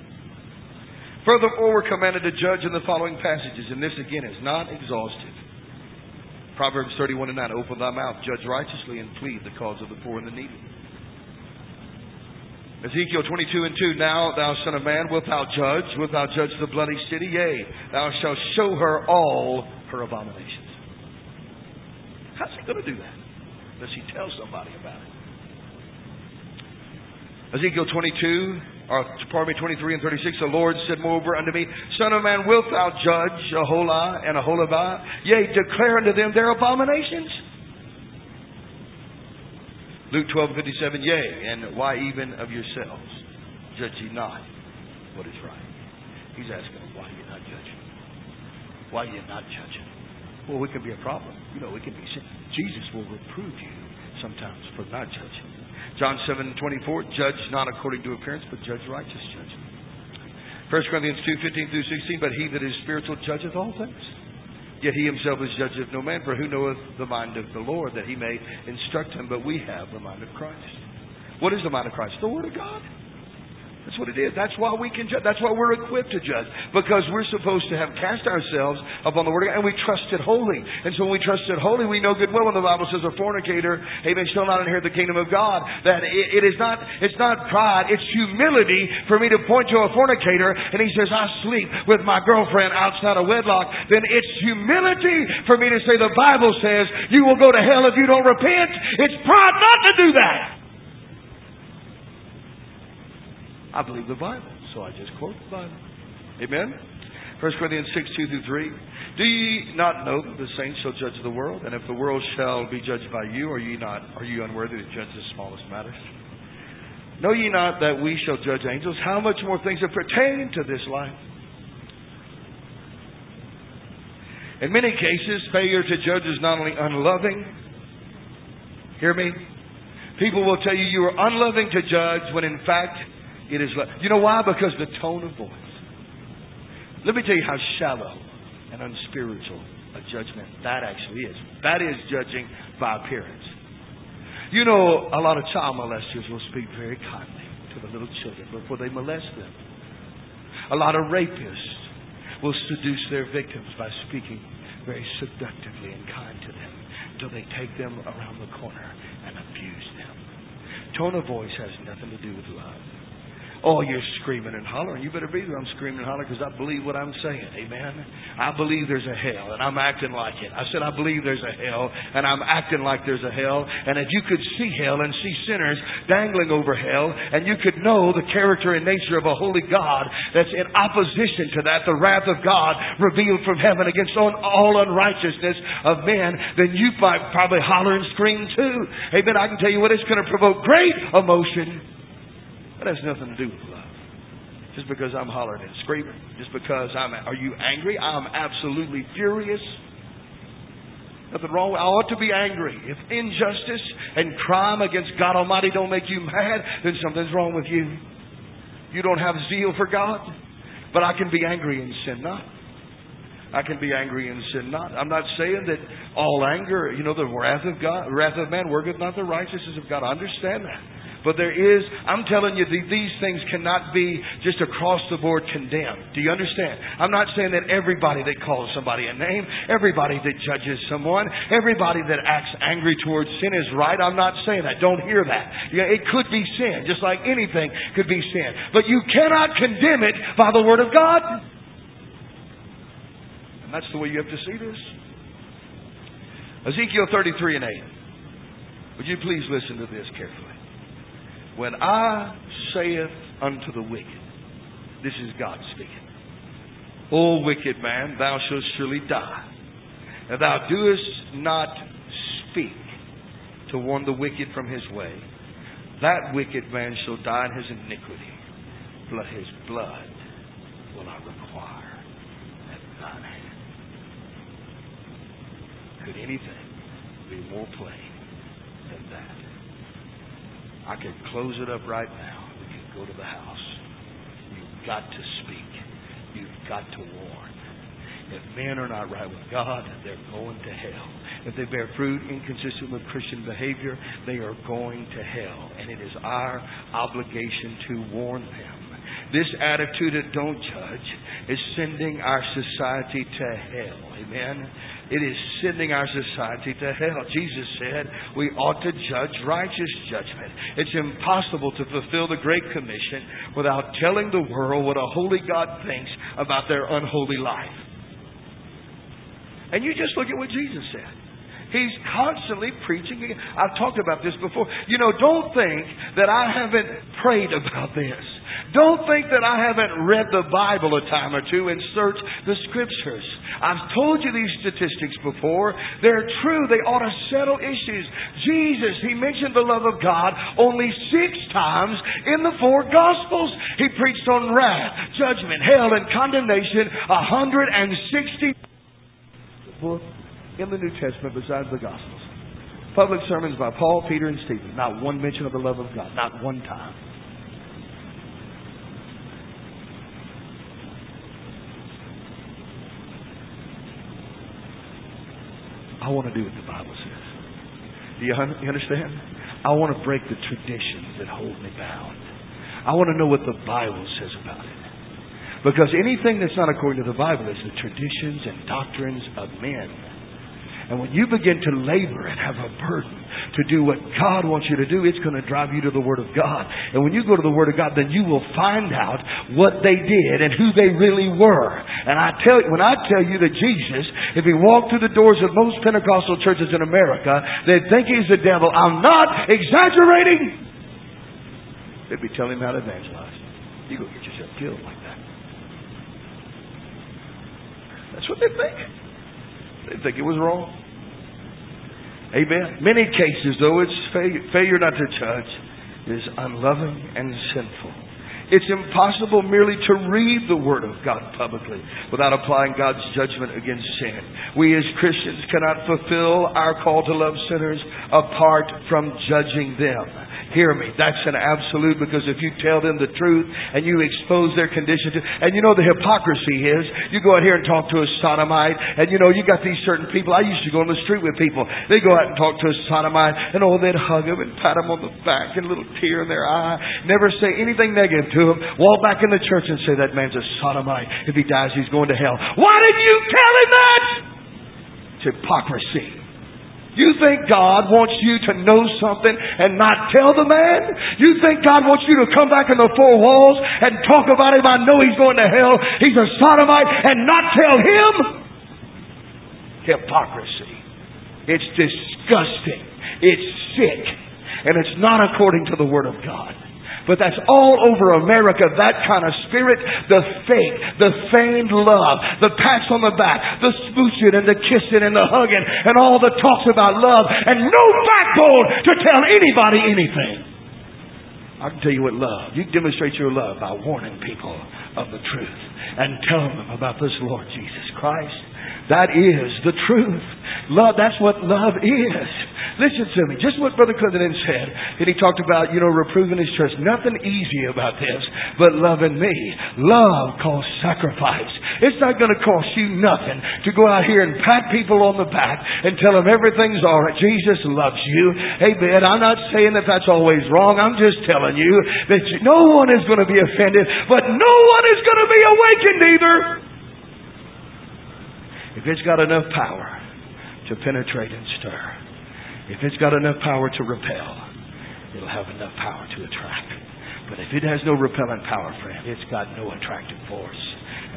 Speaker 1: Furthermore, we're commanded to judge in the following passages, and this again is not exhaustive. Proverbs 31 and 9 Open thy mouth, judge righteously, and plead the cause of the poor and the needy. Ezekiel 22 and 2 Now, thou son of man, wilt thou judge? Wilt thou judge the bloody city? Yea, thou shalt show her all her abominations. How's he going to do that? Does he tell somebody about it? Ezekiel 22, or pardon me, 23 and 36, the Lord said moreover unto me, Son of man, wilt thou judge Aholah and Aholibah? Yea, declare unto them their abominations. Luke 12, 57, yea, and why even of yourselves judge ye not what is right? He's asking, why are you not judging? Why are you not judging? Well, we can be a problem. You know, we can be sin. Jesus will reprove you sometimes for not judging. John 7 24, judge not according to appearance, but judge righteous judgment. 1 Corinthians 2 15 through 16, but he that is spiritual judgeth all things. Yet he himself is judge of no man, for who knoweth the mind of the Lord, that he may instruct him? But we have the mind of Christ. What is the mind of Christ? The Word of God. That's what it is. That's why we can judge. That's why we're equipped to judge. Because we're supposed to have cast ourselves upon the Word of God and we trust it wholly. And so when we trust it wholly, we know good well when the Bible says a fornicator, amen, shall not inherit the kingdom of God. That it, it is not, it's not pride, it's humility for me to point to a fornicator and he says, I sleep with my girlfriend outside of wedlock. Then it's humility for me to say the Bible says you will go to hell if you don't repent. It's pride not to do that. I believe the Bible, so I just quote the Bible. Amen? 1 Corinthians 6, 2 through 3. Do ye not know that the saints shall judge the world? And if the world shall be judged by you, are ye not are you unworthy to judge the smallest matters? Know ye not that we shall judge angels? How much more things that pertain to this life? In many cases, failure to judge is not only unloving, hear me? People will tell you you are unloving to judge when in fact it is love. You know why? Because the tone of voice. Let me tell you how shallow and unspiritual a judgment that actually is. That is judging by appearance. You know, a lot of child molesters will speak very kindly to the little children before they molest them. A lot of rapists will seduce their victims by speaking very seductively and kind to them until they take them around the corner and abuse them. Tone of voice has nothing to do with love. Oh, you're screaming and hollering. You better be there. I'm screaming and hollering because I believe what I'm saying. Amen. I believe there's a hell and I'm acting like it. I said I believe there's a hell and I'm acting like there's a hell. And if you could see hell and see sinners dangling over hell and you could know the character and nature of a holy God that's in opposition to that, the wrath of God revealed from heaven against all unrighteousness of men, then you might probably holler and scream too. Amen. I can tell you what, it's going to provoke great emotion that has nothing to do with love. Just because I'm hollering and screaming, just because I'm, are you angry? I'm absolutely furious. Nothing wrong. I ought to be angry. If injustice and crime against God Almighty don't make you mad, then something's wrong with you. You don't have zeal for God. But I can be angry and sin not. I can be angry and sin not. I'm not saying that all anger, you know, the wrath of God, wrath of man worketh not the righteousness of God. I understand that. But there is, I'm telling you, these things cannot be just across the board condemned. Do you understand? I'm not saying that everybody that calls somebody a name, everybody that judges someone, everybody that acts angry towards sin is right. I'm not saying that. Don't hear that. It could be sin, just like anything could be sin. But you cannot condemn it by the Word of God. And that's the way you have to see this. Ezekiel 33 and 8. Would you please listen to this carefully? When I saith unto the wicked, this is God speaking, O wicked man, thou shalt surely die. And thou doest not speak to warn the wicked from his way. That wicked man shall die in his iniquity. blood, his blood will I require at thine hand. Could anything be more plain than that? I could close it up right now. We could go to the house. You've got to speak. You've got to warn. If men are not right with God, they're going to hell. If they bear fruit inconsistent with Christian behavior, they are going to hell. And it is our obligation to warn them. This attitude of don't judge is sending our society to hell. Amen. It is sending our society to hell. Jesus said we ought to judge righteous judgment. It's impossible to fulfill the Great Commission without telling the world what a holy God thinks about their unholy life. And you just look at what Jesus said. He's constantly preaching. I've talked about this before. You know, don't think that I haven't prayed about this. Don't think that I haven't read the Bible a time or two and searched the scriptures. I've told you these statistics before. They're true. They ought to settle issues. Jesus, he mentioned the love of God only six times in the four Gospels. He preached on wrath, judgment, hell, and condemnation 160 book in the New Testament besides the Gospels. Public sermons by Paul, Peter, and Stephen. Not one mention of the love of God. Not one time. I want to do what the Bible says. Do you understand? I want to break the traditions that hold me bound. I want to know what the Bible says about it. Because anything that's not according to the Bible is the traditions and doctrines of men. And when you begin to labor and have a burden to do what God wants you to do, it's going to drive you to the Word of God. And when you go to the Word of God, then you will find out what they did and who they really were. And I tell you, when I tell you that Jesus, if he walked through the doors of most Pentecostal churches in America, they'd think he's the devil. I'm not exaggerating. They'd be telling him how to evangelize. You go get yourself killed like that. That's what they think. They think it was wrong. Amen. Many cases, though, it's failure not to judge is unloving and sinful. It's impossible merely to read the Word of God publicly without applying God's judgment against sin. We as Christians cannot fulfill our call to love sinners apart from judging them. Hear me. That's an absolute because if you tell them the truth and you expose their condition to, and you know the hypocrisy is, you go out here and talk to a sodomite, and you know you got these certain people. I used to go on the street with people. They go out and talk to a sodomite, and oh, they'd hug them and pat them on the back and a little tear in their eye. Never say anything negative to them. Walk back in the church and say that man's a sodomite. If he dies, he's going to hell. Why did you tell him that? It's hypocrisy. You think God wants you to know something and not tell the man? You think God wants you to come back in the four walls and talk about him? I know he's going to hell. He's a sodomite and not tell him? Hypocrisy. It's disgusting. It's sick. And it's not according to the Word of God. But that's all over America, that kind of spirit, the fake, the feigned love, the pats on the back, the smooching and the kissing and the hugging and all the talks about love and no backbone to tell anybody anything. I can tell you what love. You demonstrate your love by warning people of the truth and telling them about this Lord Jesus Christ. That is the truth. Love, that's what love is. Listen to me. Just what Brother Clinton said. And he talked about, you know, reproving his church. Nothing easy about this, but loving me. Love calls sacrifice. It's not going to cost you nothing to go out here and pat people on the back and tell them everything's all right. Jesus loves you. Amen. I'm not saying that that's always wrong. I'm just telling you that no one is going to be offended, but no one is going to be awakened either. If it's got enough power to penetrate and stir. If it's got enough power to repel, it'll have enough power to attract. But if it has no repellent power, friend, it's got no attractive force.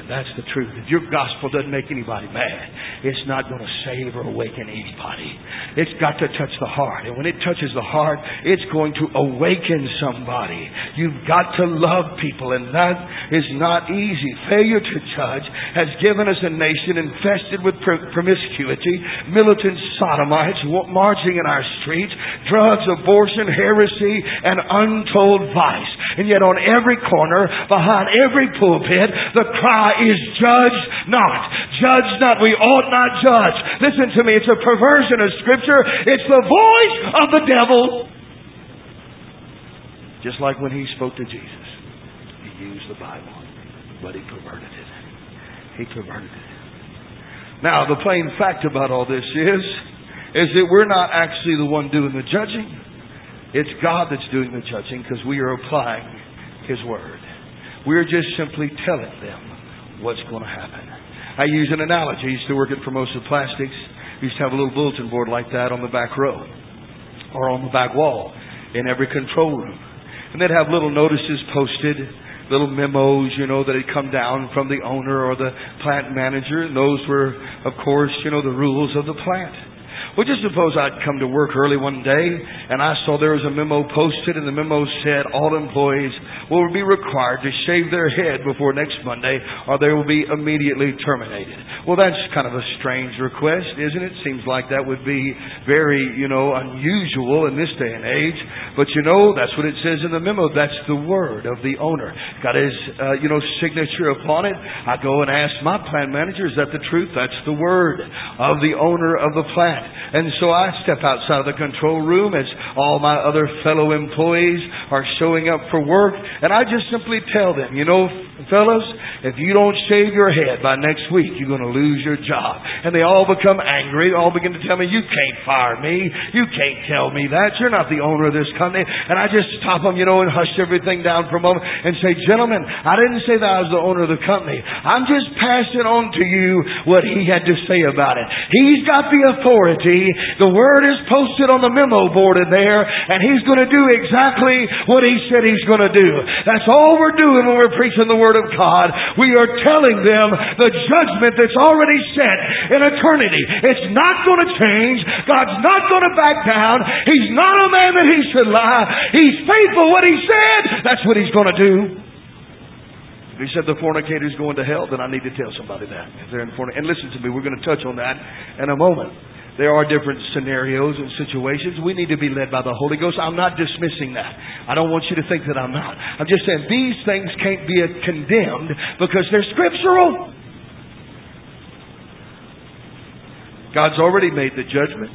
Speaker 1: That's the truth. If your gospel doesn't make anybody mad, it's not going to save or awaken anybody. It's got to touch the heart. And when it touches the heart, it's going to awaken somebody. You've got to love people, and that is not easy. Failure to judge has given us a nation infested with promiscuity, militant sodomites marching in our streets, drugs, abortion, heresy, and untold vice. And yet on every corner, behind every pulpit, the cry is judge not. Judge not. We ought not judge. Listen to me. It's a perversion of scripture. It's the voice of the devil. Just like when he spoke to Jesus, he used the Bible, but he perverted it. He perverted it. Now, the plain fact about all this is, is that we're not actually the one doing the judging. It's God that's doing the judging because we are applying His Word. We're just simply telling them what's going to happen. I use an analogy. I used to work at Formosa Plastics. We used to have a little bulletin board like that on the back row or on the back wall in every control room. And they'd have little notices posted, little memos, you know, that had come down from the owner or the plant manager. And those were, of course, you know, the rules of the plant. Well, just suppose I'd come to work early one day and I saw there was a memo posted and the memo said all employees will be required to shave their head before next Monday or they will be immediately terminated. Well, that's kind of a strange request, isn't it? Seems like that would be very, you know, unusual in this day and age. But you know, that's what it says in the memo. That's the word of the owner. Got his, uh, you know, signature upon it. I go and ask my plant manager, is that the truth? That's the word of the owner of the plant. And so I step outside of the control room as all my other fellow employees are showing up for work, and I just simply tell them, you know, fellas, if you don't shave your head by next week, you're going to lose your job. And they all become angry, They all begin to tell me, you can't fire me, you can't tell me that, you're not the owner of this company. And I just stop them, you know, and hush everything down for a moment and say, gentlemen, I didn't say that I was the owner of the company. I'm just passing on to you what he had to say about it. He's got the authority. The word is posted on the memo board in there, and he's going to do exactly what he said he's going to do. That's all we're doing when we're preaching the word of God. We are telling them the judgment that's already set in eternity. It's not going to change. God's not going to back down. He's not a man that he should lie. He's faithful what he said. That's what he's going to do. If he said the fornicator is going to hell, then I need to tell somebody that. If they're in fornic- and listen to me, we're going to touch on that in a moment. There are different scenarios and situations. We need to be led by the Holy Ghost. I'm not dismissing that. I don't want you to think that I'm not. I'm just saying these things can't be condemned because they're scriptural. God's already made the judgment.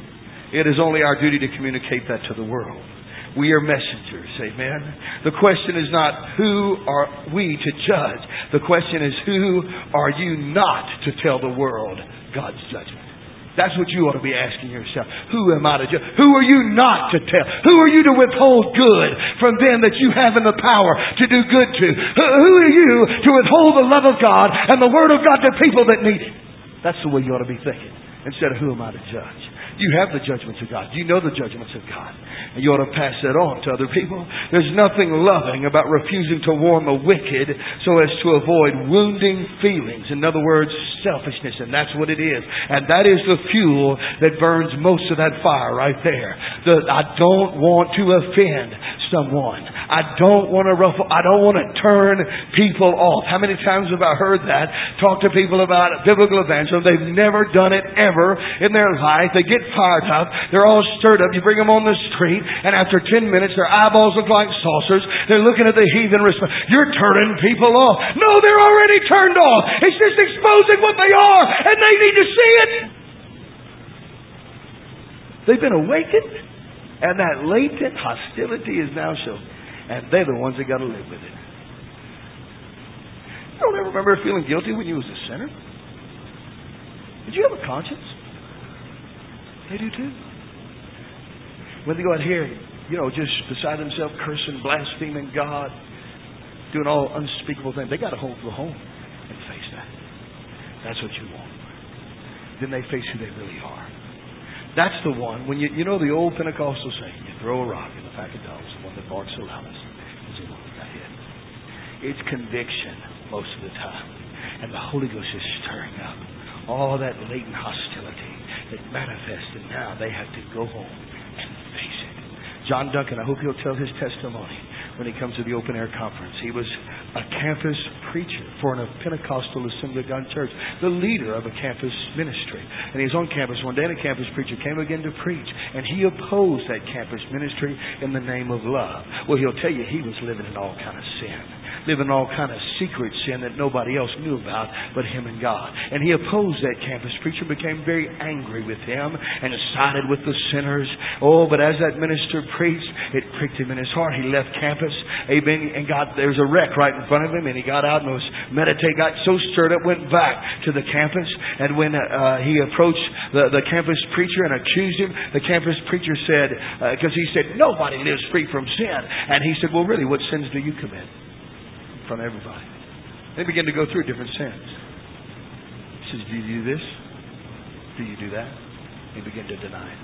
Speaker 1: It is only our duty to communicate that to the world. We are messengers, amen. The question is not who are we to judge. The question is who are you not to tell the world God's judgment. That's what you ought to be asking yourself. Who am I to judge? Who are you not to tell? Who are you to withhold good from them that you have in the power to do good to? Who are you to withhold the love of God and the Word of God to people that need it? That's the way you ought to be thinking. Instead of who am I to judge? You have the judgments of God. You know the judgments of God. You ought to pass that on to other people. There's nothing loving about refusing to warn the wicked so as to avoid wounding feelings. In other words, selfishness. And that's what it is. And that is the fuel that burns most of that fire right there. The, I don't want to offend someone. I don't want to ruffle, I don't want to turn people off. How many times have I heard that? Talk to people about biblical evangelism. They've never done it ever in their life. They get fired up. They're all stirred up. You bring them on the street, and after 10 minutes, their eyeballs look like saucers. They're looking at the heathen response. You're turning people off. No, they're already turned off. It's just exposing what they are, and they need to see it. They've been awakened, and that latent hostility is now shown. And they're the ones that got to live with it. Don't ever remember feeling guilty when you was a sinner? Did you have a conscience? They do too. When they go out here, you know, just beside themselves, cursing, blaspheming God, doing all unspeakable things, they got to hold the home and face that. That's what you want. Then they face who they really are. That's the one. When you you know the old Pentecostal saying, you throw a rock in the pack of dogs, the one that barks the loudest is the one that got hit. It's conviction most of the time. And the Holy Ghost is stirring up all that latent hostility that manifests, and now they have to go home. John Duncan, I hope he'll tell his testimony when he comes to the open air conference. He was a campus preacher for a Pentecostal Assembly of God church, the leader of a campus ministry. And he was on campus one day, and a campus preacher came again to preach, and he opposed that campus ministry in the name of love. Well, he'll tell you he was living in all kind of sin living all kind of secret sin that nobody else knew about but him and God. And he opposed that campus preacher, became very angry with him, and sided with the sinners. Oh, but as that minister preached, it pricked him in his heart. He left campus, amen, and got, there's a wreck right in front of him, and he got out and was meditating, got so stirred up, went back to the campus, and when uh, he approached the, the campus preacher and accused him, the campus preacher said, because uh, he said, nobody lives free from sin. And he said, well, really, what sins do you commit? From everybody. They begin to go through different sins. He says, Do you do this? Do you do that? They begin to deny it.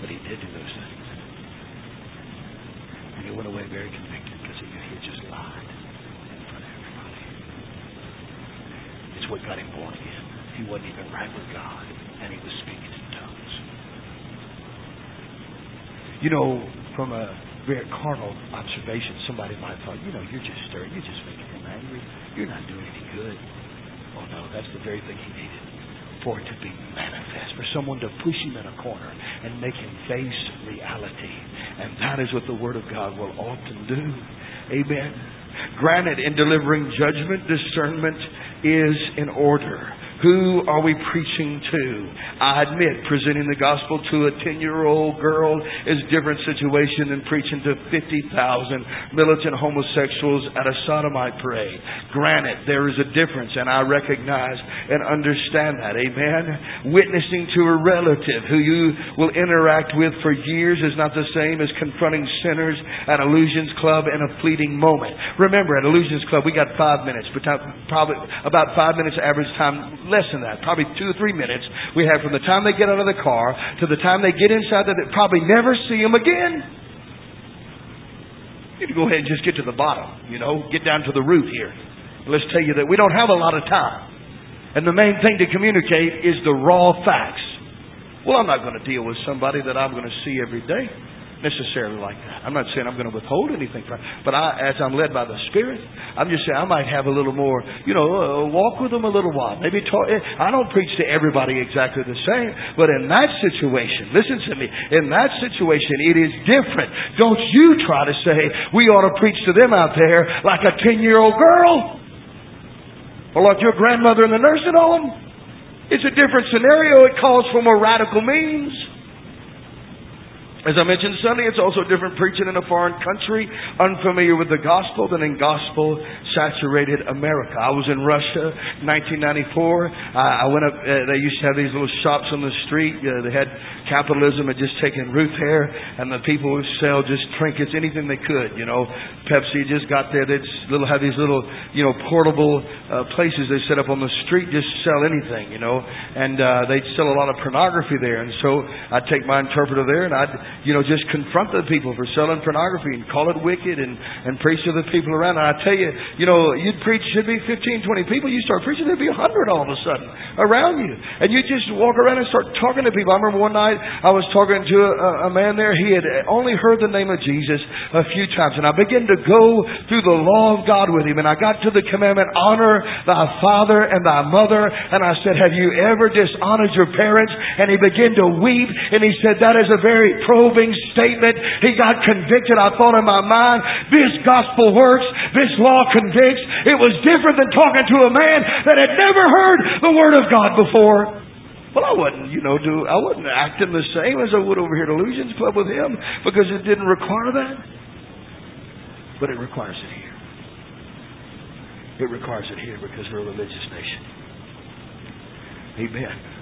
Speaker 1: But he did do those things. And he went away very convicted because he, he just lied in front of everybody. It's what got him born again. He wasn't even right with God, and he was speaking in tongues. You know, from a very carnal observation, somebody might have thought, you know, you're just stirring, you're just making him angry. You're not doing any good. Oh no, that's the very thing he needed for it to be manifest, for someone to push him in a corner and make him face reality. And that is what the Word of God will often do. Amen. Granted, in delivering judgment, discernment is in order. Who are we preaching to? I admit, presenting the gospel to a 10 year old girl is a different situation than preaching to 50,000 militant homosexuals at a sodomite parade. Granted, there is a difference, and I recognize and understand that. Amen. Witnessing to a relative who you will interact with for years is not the same as confronting sinners at Illusions Club in a fleeting moment. Remember, at Illusions Club, we got five minutes, probably about five minutes average time less than that, probably two or three minutes we have from the time they get out of the car to the time they get inside that they probably never see them again. You need to go ahead and just get to the bottom, you know, get down to the root here. Let's tell you that we don't have a lot of time. And the main thing to communicate is the raw facts. Well, I'm not going to deal with somebody that I'm going to see every day necessarily like that. I'm not saying I'm going to withhold anything from, but I, as I'm led by the Spirit, I'm just saying I might have a little more, you know, walk with them a little while. Maybe talk. Eh, I don't preach to everybody exactly the same, but in that situation, listen to me. In that situation, it is different. Don't you try to say we ought to preach to them out there like a ten year old girl or like your grandmother in the nursing home. It's a different scenario. It calls for more radical means. As I mentioned Sunday, it's also different preaching in a foreign country, unfamiliar with the gospel, than in gospel saturated America. I was in Russia, 1994. I went up. Uh, they used to have these little shops on the street. Uh, they had capitalism had just taken root there, and the people would sell just trinkets, anything they could. You know, Pepsi just got there. They'd little have these little, you know, portable uh, places they set up on the street, just sell anything. You know, and uh, they'd sell a lot of pornography there. And so I'd take my interpreter there, and I'd you know, just confront the people for selling pornography and call it wicked and, and preach to the people around. And I tell you, you know, you'd preach, should be 15, 20 people. You start preaching, there'd be 100 all of a sudden around you. And you just walk around and start talking to people. I remember one night I was talking to a, a man there. He had only heard the name of Jesus a few times. And I began to go through the law of God with him. And I got to the commandment, honor thy father and thy mother. And I said, have you ever dishonored your parents? And he began to weep. And he said, that is a very pro probing statement. He got convicted. I thought in my mind, this gospel works. This law convicts. It was different than talking to a man that had never heard the word of God before. Well, I wouldn't, you know, do I wouldn't act in the same as I would over here at Illusions Club with him because it didn't require that. But it requires it here. It requires it here because we're a religious nation. Amen.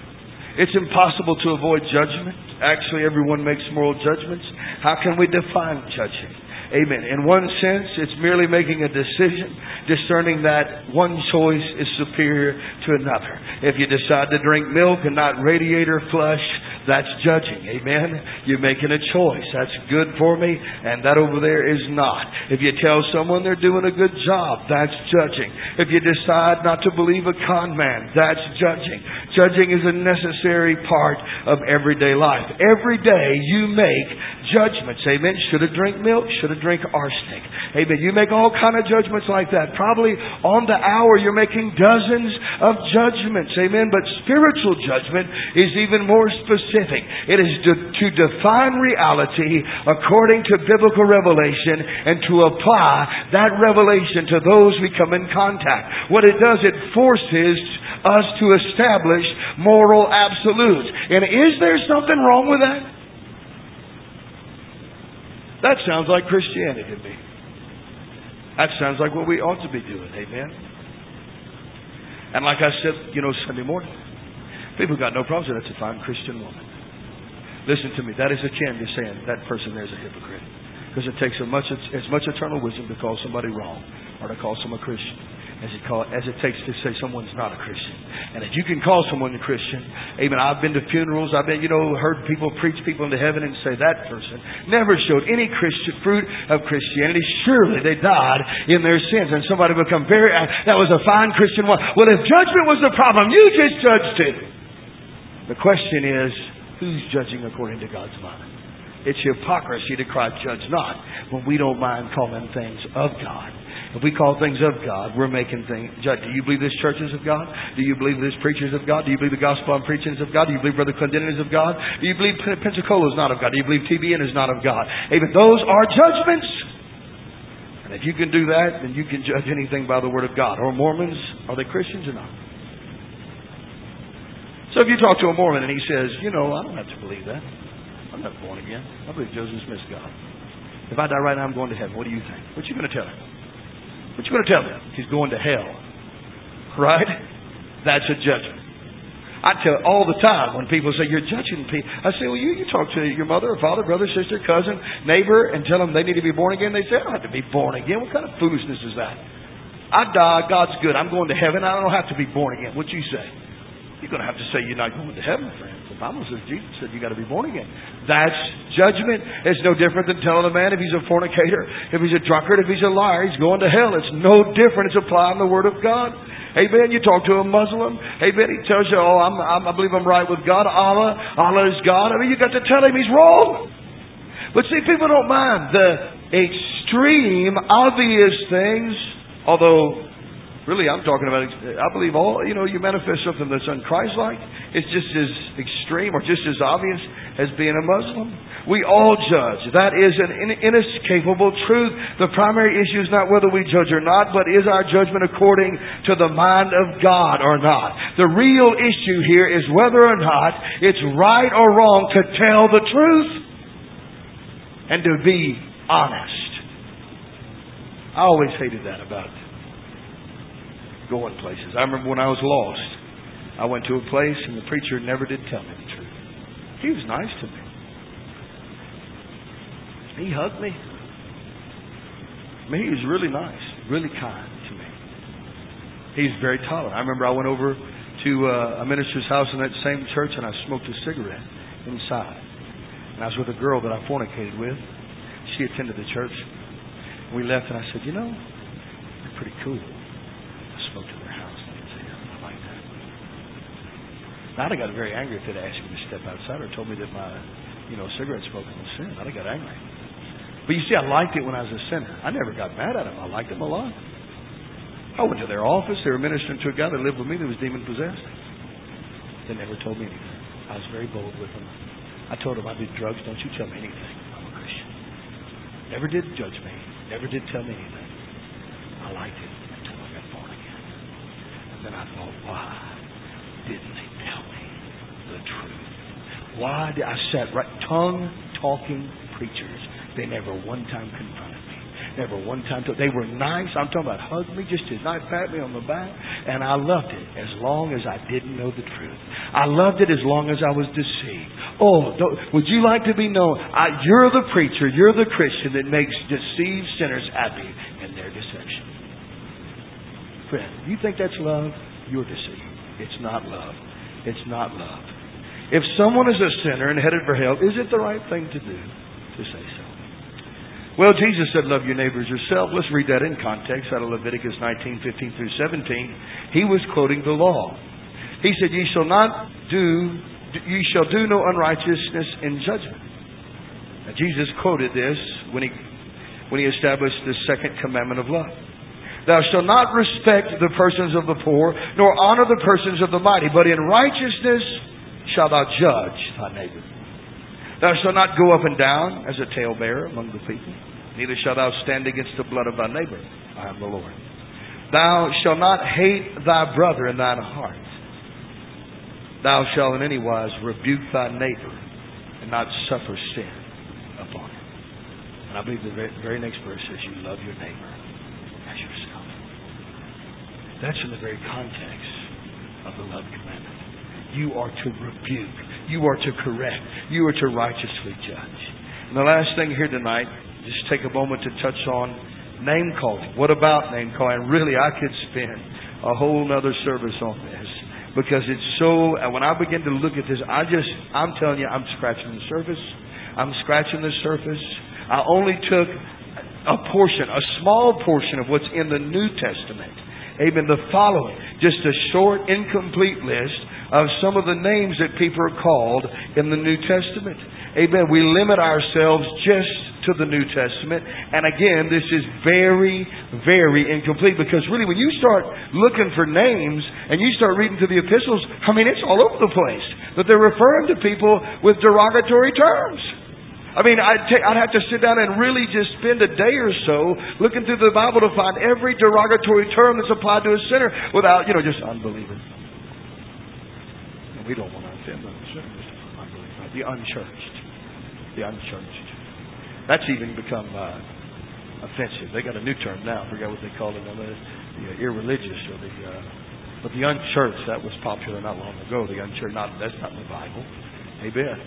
Speaker 1: It's impossible to avoid judgment. Actually, everyone makes moral judgments. How can we define judging? Amen. In one sense, it's merely making a decision, discerning that one choice is superior to another. If you decide to drink milk and not radiator flush, that's judging. Amen. You're making a choice. That's good for me, and that over there is not. If you tell someone they're doing a good job, that's judging. If you decide not to believe a con man, that's judging. Judging is a necessary part of everyday life. Every day you make judgments. Amen. Should have drink milk, should have drink arsenic. Amen. You make all kind of judgments like that. Probably on the hour you're making dozens of judgments. Amen. But spiritual judgment is even more specific. It is to, to define reality according to biblical revelation and to apply that revelation to those we come in contact. What it does, it forces us to establish moral absolutes. And is there something wrong with that? That sounds like Christianity to me. That sounds like what we ought to be doing. Amen. And like I said, you know, Sunday morning, people got no problem with that's a fine Christian woman. Listen to me. That is akin to saying that person there's a hypocrite. Because it takes as much, as much eternal wisdom to call somebody wrong or to call someone a Christian as it, call, as it takes to say someone's not a Christian. And if you can call someone a Christian, amen. I've been to funerals. I've been, you know, heard people preach people into heaven and say that person never showed any Christian fruit of Christianity. Surely they died in their sins. And somebody become very, uh, that was a fine Christian one. Well, if judgment was the problem, you just judged it. The question is, who's judging according to God's mind? It's hypocrisy to cry, judge not, when we don't mind calling things of God if we call things of God, we're making things. Do you believe this church is of God? Do you believe this preacher is of God? Do you believe the gospel I'm preaching is of God? Do you believe Brother Clendennen is of God? Do you believe Pensacola is not of God? Do you believe TBN is not of God? Even those are judgments. And if you can do that, then you can judge anything by the Word of God. Or Mormons, are they Christians or not? So if you talk to a Mormon and he says, you know, I don't have to believe that. I'm not born again. I believe Joseph Smith's God. If I die right now, I'm going to heaven. What do you think? What you going to tell him? What you going to tell him? He's going to hell. Right? That's a judgment. I tell all the time when people say you're judging people. I say, well, you you talk to your mother or father, brother, sister, cousin, neighbor, and tell them they need to be born again. They say, I don't have to be born again. What kind of foolishness is that? I die, God's good. I'm going to heaven. I don't have to be born again. What you say? You're going to have to say you're not going to heaven, friend. Bible says Jesus said you got to be born again. That's judgment. It's no different than telling a man if he's a fornicator, if he's a drunkard, if he's a liar, he's going to hell. It's no different. It's applying the Word of God. Amen. You talk to a Muslim. Amen. He tells you, oh, I'm, I'm, I believe I'm right with God. Allah, Allah is God. I mean, you got to tell him he's wrong. But see, people don't mind the extreme, obvious things, although Really, I'm talking about, I believe all, you know, you manifest something that's unchristlike. It's just as extreme or just as obvious as being a Muslim. We all judge. That is an inescapable truth. The primary issue is not whether we judge or not, but is our judgment according to the mind of God or not. The real issue here is whether or not it's right or wrong to tell the truth and to be honest. I always hated that about going places. I remember when I was lost, I went to a place and the preacher never did tell me the truth. He was nice to me. He hugged me. I mean, he was really nice, really kind to me. He's very tolerant. I remember I went over to uh, a minister's house in that same church and I smoked a cigarette inside. And I was with a girl that I fornicated with. She attended the church. We left and I said, You know, you're pretty cool. I'd have got very angry if they'd asked me to step outside or told me that my, you know, cigarette smoking was sin. I'd have got angry. But you see, I liked it when I was a sinner. I never got mad at them. I liked them a lot. I went to their office. They were ministering to a guy that lived with me that was demon possessed. They never told me anything. I was very bold with them. I told them I did drugs. Don't you tell me anything. I'm a Christian. Never did judge me. Never did tell me anything. I liked it until I got born again. And then I thought, why didn't they the truth. Why did I sat right tongue talking preachers? They never one time confronted me. Never one time told, they were nice. I'm talking about hug me just as nice, pat me on the back, and I loved it as long as I didn't know the truth. I loved it as long as I was deceived. Oh, would you like to be known? I, you're the preacher, you're the Christian that makes deceived sinners happy in their deception. Friend, you think that's love? You're deceived. It's not love. It's not love. If someone is a sinner and headed for hell, is it the right thing to do to say so? Well, Jesus said, Love your neighbors yourself. Let's read that in context out of Leviticus 19, 15 through 17. He was quoting the law. He said, Ye shall not do, ye shall do no unrighteousness in judgment. Now, Jesus quoted this when he, when he established the second commandment of love. Thou shalt not respect the persons of the poor, nor honor the persons of the mighty, but in righteousness shalt thou judge thy neighbor. Thou shalt not go up and down as a talebearer among the people, neither shalt thou stand against the blood of thy neighbor. I am the Lord. Thou shalt not hate thy brother in thine heart. Thou shalt in any wise rebuke thy neighbor and not suffer sin upon him. And I believe the very next verse says, You love your neighbor as yourself. That's in the very context of the love commandment. You are to rebuke, you are to correct, you are to righteously judge. And the last thing here tonight, just take a moment to touch on name calling. What about name calling? Really, I could spend a whole other service on this because it's so. When I begin to look at this, I just, I'm telling you, I'm scratching the surface. I'm scratching the surface. I only took a portion, a small portion of what's in the New Testament. Amen. The following, just a short, incomplete list of some of the names that people are called in the New Testament. Amen. We limit ourselves just to the New Testament. And again, this is very, very incomplete because really when you start looking for names and you start reading through the epistles, I mean, it's all over the place. that they're referring to people with derogatory terms. I mean, I'd, have to sit down and really just spend a day or so looking through the Bible to find every derogatory term that's applied to a sinner without, you know, just unbeliever. We don't want to offend those sinners. The unchurched. The unchurched. That's even become uh, offensive. They got a new term now. I forget what they call it. The, the irreligious or the, uh, but the unchurched. That was popular not long ago. The unchurched. Not that's not in the Bible. Amen.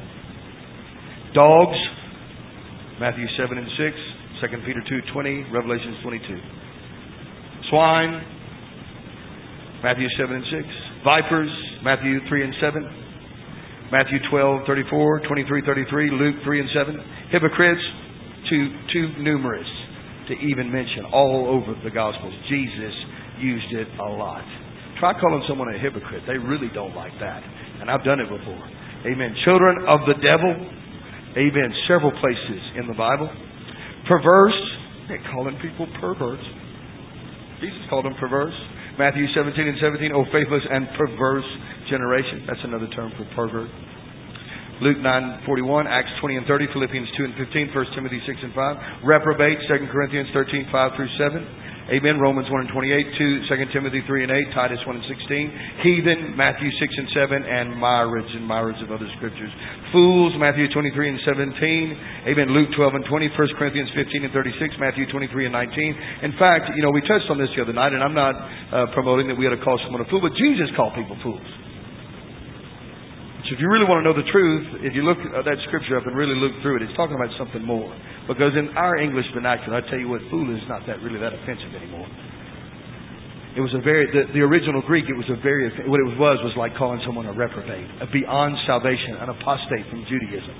Speaker 1: Dogs, Matthew 7 and 6, 2 Peter 2, 20, Revelations 22. Swine, Matthew 7 and 6. Vipers, Matthew 3 and 7. Matthew 12, 34, 23, 33, Luke 3 and 7. Hypocrites, too, too numerous to even mention all over the Gospels. Jesus used it a lot. Try calling someone a hypocrite. They really don't like that. And I've done it before. Amen. Children of the devil, Amen. Several places in the Bible. Perverse. They're calling people perverts. Jesus called them perverse. Matthew 17 and 17. Oh, faithless and perverse generation. That's another term for pervert. Luke 9:41, Acts 20 and 30, Philippians 2 and 15, 1 Timothy 6 and 5. Reprobate, 2 Corinthians 13, 5 through 7. Amen. Romans 1 and 28, 2, 2 Timothy 3 and 8, Titus 1 and 16. Heathen, Matthew 6 and 7, and myriads and myriads of other scriptures. Fools, Matthew 23 and 17. Amen. Luke 12 and 20, 1 Corinthians 15 and 36, Matthew 23 and 19. In fact, you know, we touched on this the other night, and I'm not uh, promoting that we ought to call someone a fool, but Jesus called people fools. So if you really want to know the truth, if you look that scripture up and really look through it, it's talking about something more. Because in our English vernacular, I tell you what, fool is not that really that offensive anymore. It was a very the, the original Greek. It was a very what it was was like calling someone a reprobate, a beyond salvation, an apostate from Judaism.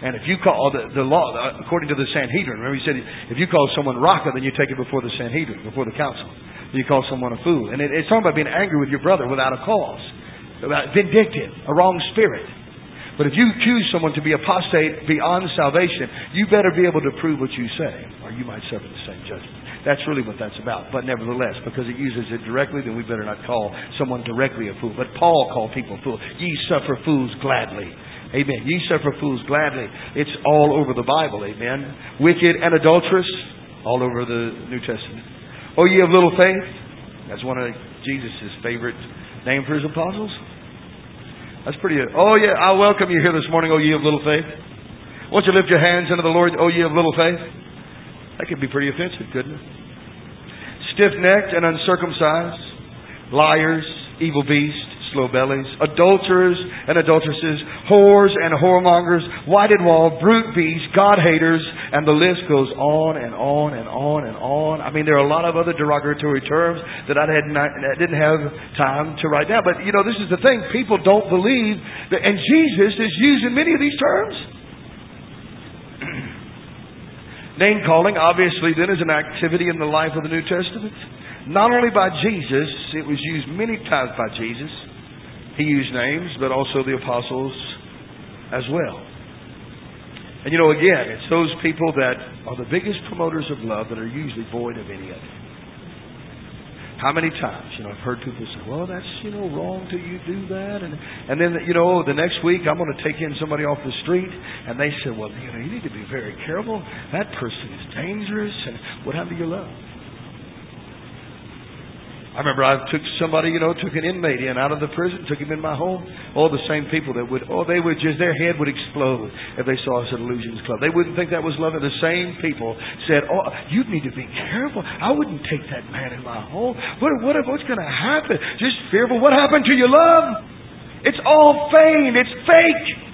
Speaker 1: And if you call the, the law, according to the Sanhedrin, remember he said, if you call someone Raca, then you take it before the Sanhedrin, before the council. You call someone a fool. And it, it's talking about being angry with your brother without a cause vindictive, a wrong spirit. But if you accuse someone to be apostate beyond salvation, you better be able to prove what you say, or you might suffer the same judgment. That's really what that's about. But nevertheless, because it uses it directly, then we better not call someone directly a fool. But Paul called people fools. Ye suffer fools gladly. Amen. Ye suffer fools gladly. It's all over the Bible. Amen. Wicked and adulterous, all over the New Testament. Oh, ye of little faith. That's one of Jesus' favorite name for his apostles. That's pretty. good. Oh, yeah, I welcome you here this morning, oh, ye of little faith. Won't you lift your hands unto the Lord, oh, ye of little faith? That could be pretty offensive, couldn't it? Stiff necked and uncircumcised, liars, evil beasts, slow bellies, adulterers and adulteresses, whores and whoremongers, whited wall, brute beasts, God haters, and the list goes on and on and on and on. I mean, there are a lot of other derogatory terms that I had not, I didn't have time to write down. But you know, this is the thing: people don't believe that, and Jesus is using many of these terms. Name calling, obviously, then is an activity in the life of the New Testament. Not only by Jesus, it was used many times by Jesus. He used names, but also the apostles as well. And you know, again, it's those people that are the biggest promoters of love that are usually void of any of it. How many times, you know, I've heard people say, well, that's, you know, wrong to you do that. And, and then, you know, the next week I'm going to take in somebody off the street and they say, well, you know, you need to be very careful. That person is dangerous. And what happened to your love? I remember I took somebody, you know, took an inmate in out of the prison, took him in my home. All the same people that would, oh, they would just, their head would explode if they saw us at Illusions Club. They wouldn't think that was loving. The same people said, oh, you need to be careful. I wouldn't take that man in my home. What, what, what's going to happen? Just fearful. What happened to your love? It's all feigned. It's fake.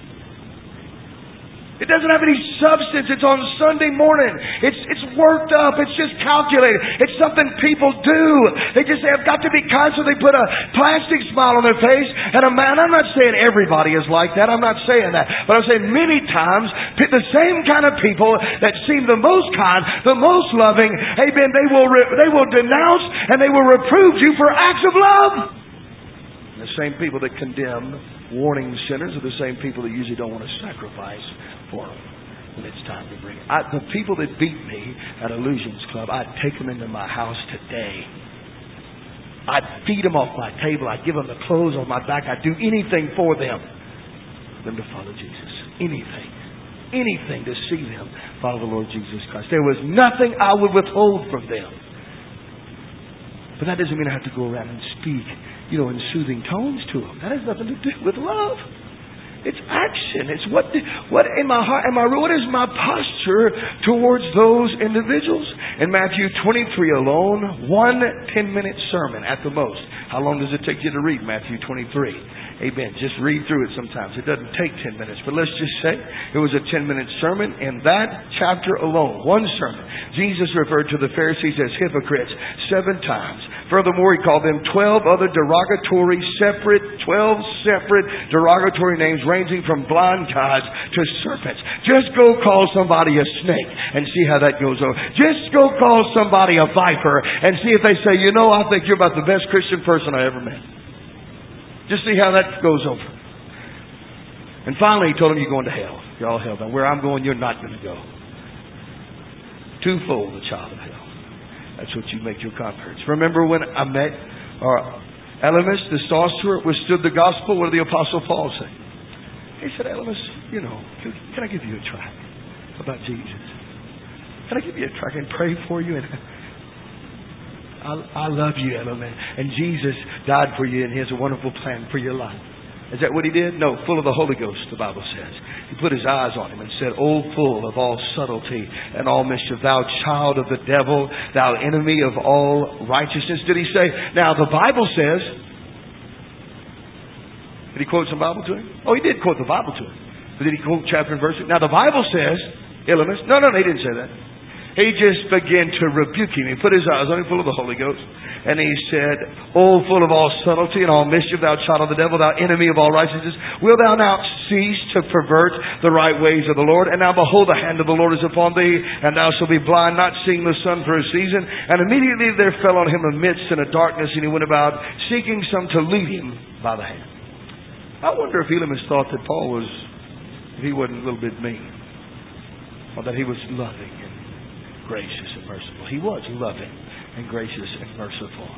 Speaker 1: It doesn't have any substance. It's on Sunday morning. It's, it's worked up. It's just calculated. It's something people do. They just say, I've got to be kind, so they put a plastic smile on their face. And a man, I'm not saying everybody is like that. I'm not saying that. But I'm saying many times, the same kind of people that seem the most kind, the most loving, amen, they will, re- they will denounce and they will reprove you for acts of love. And the same people that condemn warning sinners are the same people that usually don't want to sacrifice for them when it's time to bring. I, the people that beat me at Illusions Club, I'd take them into my house today. I'd feed them off my table. I'd give them the clothes on my back. I'd do anything for them. Them to follow Jesus. Anything. Anything to see them follow the Lord Jesus Christ. There was nothing I would withhold from them. But that doesn't mean I have to go around and speak, you know, in soothing tones to them. That has nothing to do with love. It's action. It's what what in my heart am I what is my posture towards those individuals? In Matthew 23 alone, one 10-minute sermon at the most. How long does it take you to read Matthew 23? Amen. Just read through it sometimes. It doesn't take 10 minutes, but let's just say it was a 10 minute sermon. In that chapter alone, one sermon, Jesus referred to the Pharisees as hypocrites seven times. Furthermore, he called them 12 other derogatory, separate, 12 separate derogatory names ranging from blind gods to serpents. Just go call somebody a snake and see how that goes over. Just go call somebody a viper and see if they say, you know, I think you're about the best Christian person I ever met. Just see how that goes over. And finally, he told them, you're going to hell. You're all hell. Now, where I'm going, you're not going to go. Twofold, the child of hell. That's what you make your converts. Remember when I met or Elymas, the sorcerer, withstood the gospel? What did the Apostle Paul say? He said, Elymas, you know, can, can I give you a tract about Jesus? Can I give you a tract and pray for you? And I, I love you, Elymas. And Jesus died for you, and He has a wonderful plan for your life. Is that what he did? No, full of the Holy Ghost, the Bible says. He put his eyes on him and said, O full of all subtlety and all mischief, thou child of the devil, thou enemy of all righteousness. Did he say? Now, the Bible says, did he quote some Bible to him? Oh, he did quote the Bible to him. But did he quote chapter and verse? Now, the Bible says, Elymas, no, no, no, he didn't say that. He just began to rebuke him. He put his eyes on him full of the Holy Ghost. And he said, Oh, full of all subtlety and all mischief, thou child of the devil, thou enemy of all righteousness, will thou now cease to pervert the right ways of the Lord? And now behold, the hand of the Lord is upon thee, and thou shalt be blind, not seeing the sun for a season. And immediately there fell on him a mist and a darkness, and he went about seeking some to lead him by the hand. I wonder if Elymas thought that Paul was, if he wasn't a little bit mean, or that he was loving and gracious and merciful. He was loving and gracious and merciful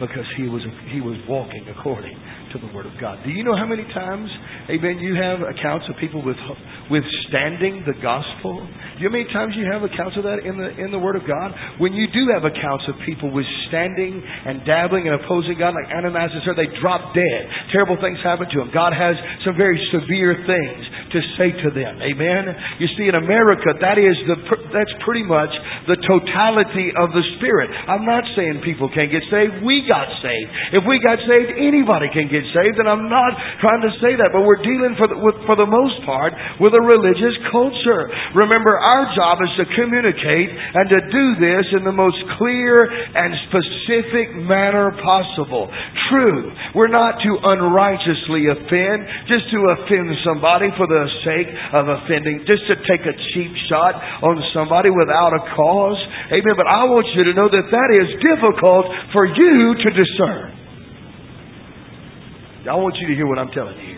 Speaker 1: because he was he was walking according to the word of God. Do you know how many times, amen, you have accounts of people with withstanding the gospel? Do you know how many times you have accounts of that in the in the word of God? When you do have accounts of people withstanding and dabbling and opposing God, like Ananias and Sapphira, they drop dead. Terrible things happen to them. God has some very severe things to say to them. Amen. You see, in America, that is the that's pretty much the totality of the Spirit. I'm not saying people can't get saved. We got saved. If we got saved, anybody can get saved, and I'm not trying to say that, but we're dealing for the, with, for the most part with a religious culture. Remember, our job is to communicate and to do this in the most clear and specific manner possible. True, we're not to unrighteously offend, just to offend somebody for the sake of offending, just to take a cheap shot on somebody without a cause. Amen. But I want you to know that that is difficult for you to discern. I want you to hear what I'm telling you.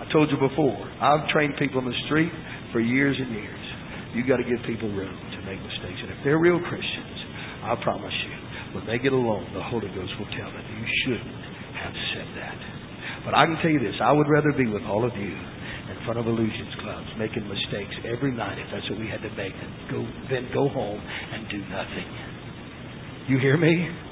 Speaker 1: I told you before, I've trained people in the street for years and years. You've got to give people room to make mistakes. And if they're real Christians, I promise you, when they get alone, the Holy Ghost will tell them, you shouldn't have said that. But I can tell you this, I would rather be with all of you in front of illusions clubs, making mistakes every night if that's what we had to make, than go, then go home and do nothing. You hear me?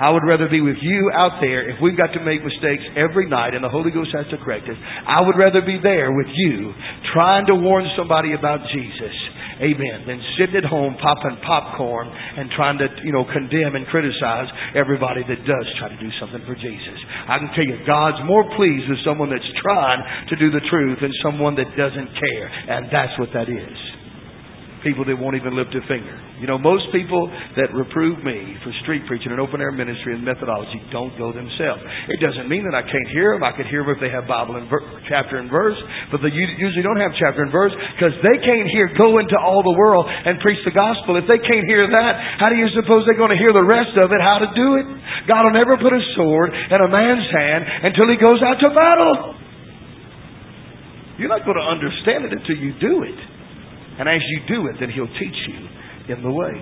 Speaker 1: I would rather be with you out there if we've got to make mistakes every night and the Holy Ghost has to correct us. I would rather be there with you trying to warn somebody about Jesus. Amen. Than sitting at home popping popcorn and trying to, you know, condemn and criticize everybody that does try to do something for Jesus. I can tell you, God's more pleased with someone that's trying to do the truth than someone that doesn't care. And that's what that is people that won't even lift a finger. You know, most people that reprove me for street preaching and open air ministry and methodology don't go themselves. It doesn't mean that I can't hear them. I could hear them if they have Bible and ver- chapter and verse, but they usually don't have chapter and verse because they can't hear go into all the world and preach the gospel. If they can't hear that, how do you suppose they're going to hear the rest of it? How to do it? God will never put a sword in a man's hand until he goes out to battle. You're not going to understand it until you do it. And as you do it, then He'll teach you in the way.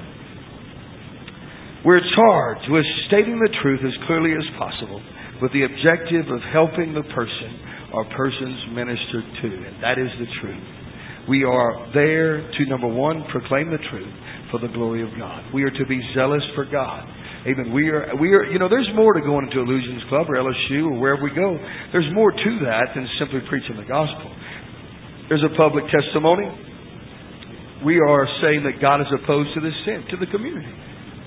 Speaker 1: We're charged with stating the truth as clearly as possible with the objective of helping the person or persons ministered to. And that is the truth. We are there to, number one, proclaim the truth for the glory of God. We are to be zealous for God. Amen. We are, we are, you know, there's more to going into Illusions Club or LSU or wherever we go. There's more to that than simply preaching the gospel. There's a public testimony we are saying that God is opposed to this sin, to the community.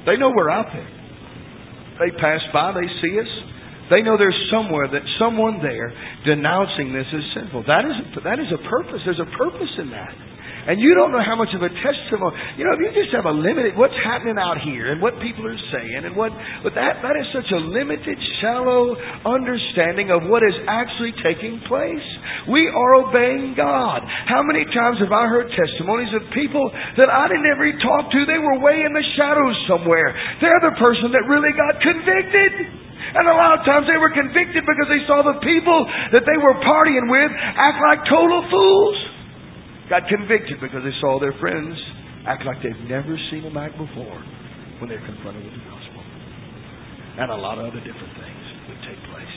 Speaker 1: They know we're out there. They pass by, they see us. They know there's somewhere that someone there denouncing this as sinful. That is that is a purpose. There's a purpose in that. And you don't know how much of a testimony. You know, if you just have a limited what's happening out here and what people are saying and what but that that is such a limited, shallow understanding of what is actually taking place. We are obeying God. How many times have I heard testimonies of people that I didn't ever talk to? They were way in the shadows somewhere. They're the person that really got convicted. And a lot of times they were convicted because they saw the people that they were partying with act like total fools got convicted because they saw their friends act like they've never seen them act before when they're confronted with the gospel. And a lot of other different things would take place.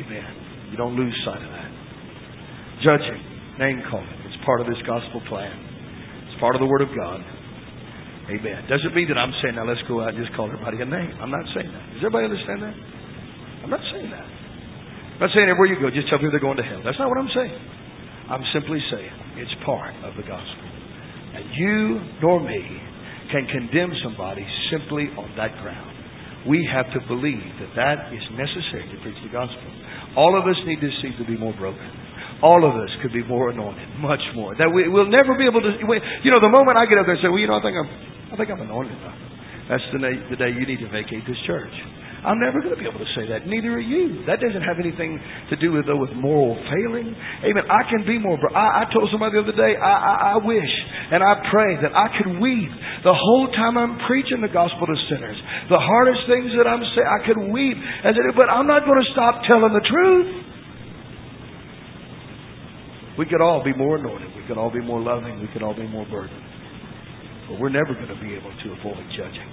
Speaker 1: Amen. You don't lose sight of that. Judging, name calling, it's part of this gospel plan. It's part of the Word of God. Amen. Doesn't mean that I'm saying, now let's go out and just call everybody a name. I'm not saying that. Does everybody understand that? I'm not saying that. I'm not saying everywhere you go, just tell people they're going to hell. That's not what I'm saying. I'm simply saying it's part of the gospel. And you nor me can condemn somebody simply on that ground. We have to believe that that is necessary to preach the gospel. All of us need to seem to be more broken. All of us could be more anointed, much more. That we, will never be able to. You know, the moment I get up there and say, "Well, you know, I think I'm, I think I'm anointed enough," that's the day, the day you need to vacate this church. I'm never going to be able to say that. Neither are you. That doesn't have anything to do with though with moral failing. Amen. I can be more. I, I told somebody the other day. I, I, I wish and I pray that I could weep the whole time I'm preaching the gospel to sinners. The hardest things that I'm saying, I could weep. As it, but I'm not going to stop telling the truth. We could all be more anointed. We could all be more loving. We could all be more burdened. But we're never going to be able to avoid judging.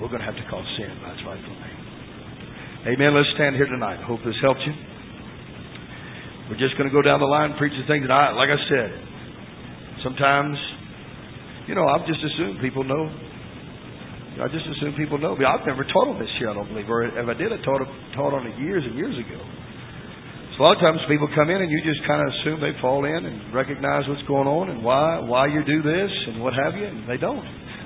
Speaker 1: We're going to have to call sin by its rightful name. Amen. Let's stand here tonight. Hope this helped you. We're just going to go down the line and preach the things that I, like I said, sometimes, you know, I've just assumed people know. I just assume people know me. I've never taught on this here, I don't believe. Or if I did, I taught, taught on it years and years ago. So a lot of times people come in and you just kind of assume they fall in and recognize what's going on and why why you do this and what have you, and they don't.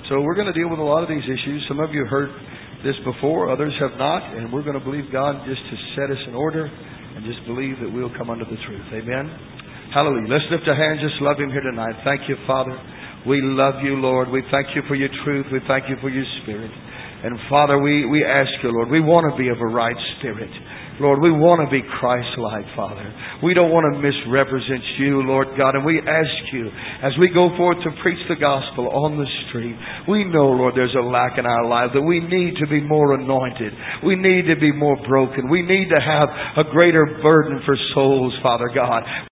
Speaker 1: So we're going to deal with a lot of these issues. Some of you have heard this before, others have not, and we're going to believe God just to set us in order and just believe that we'll come under the truth. Amen. Hallelujah. Let's lift our hands, just love Him here tonight. Thank you, Father. We love you, Lord. We thank you for your truth. We thank you for your spirit. And Father, we, we ask you, Lord, we want to be of a right spirit. Lord, we want to be Christ-like, Father. We don't want to misrepresent you, Lord God. And we ask you, as we go forth to preach the gospel on the street, we know, Lord, there's a lack in our life that we need to be more anointed. We need to be more broken. We need to have a greater burden for souls, Father God.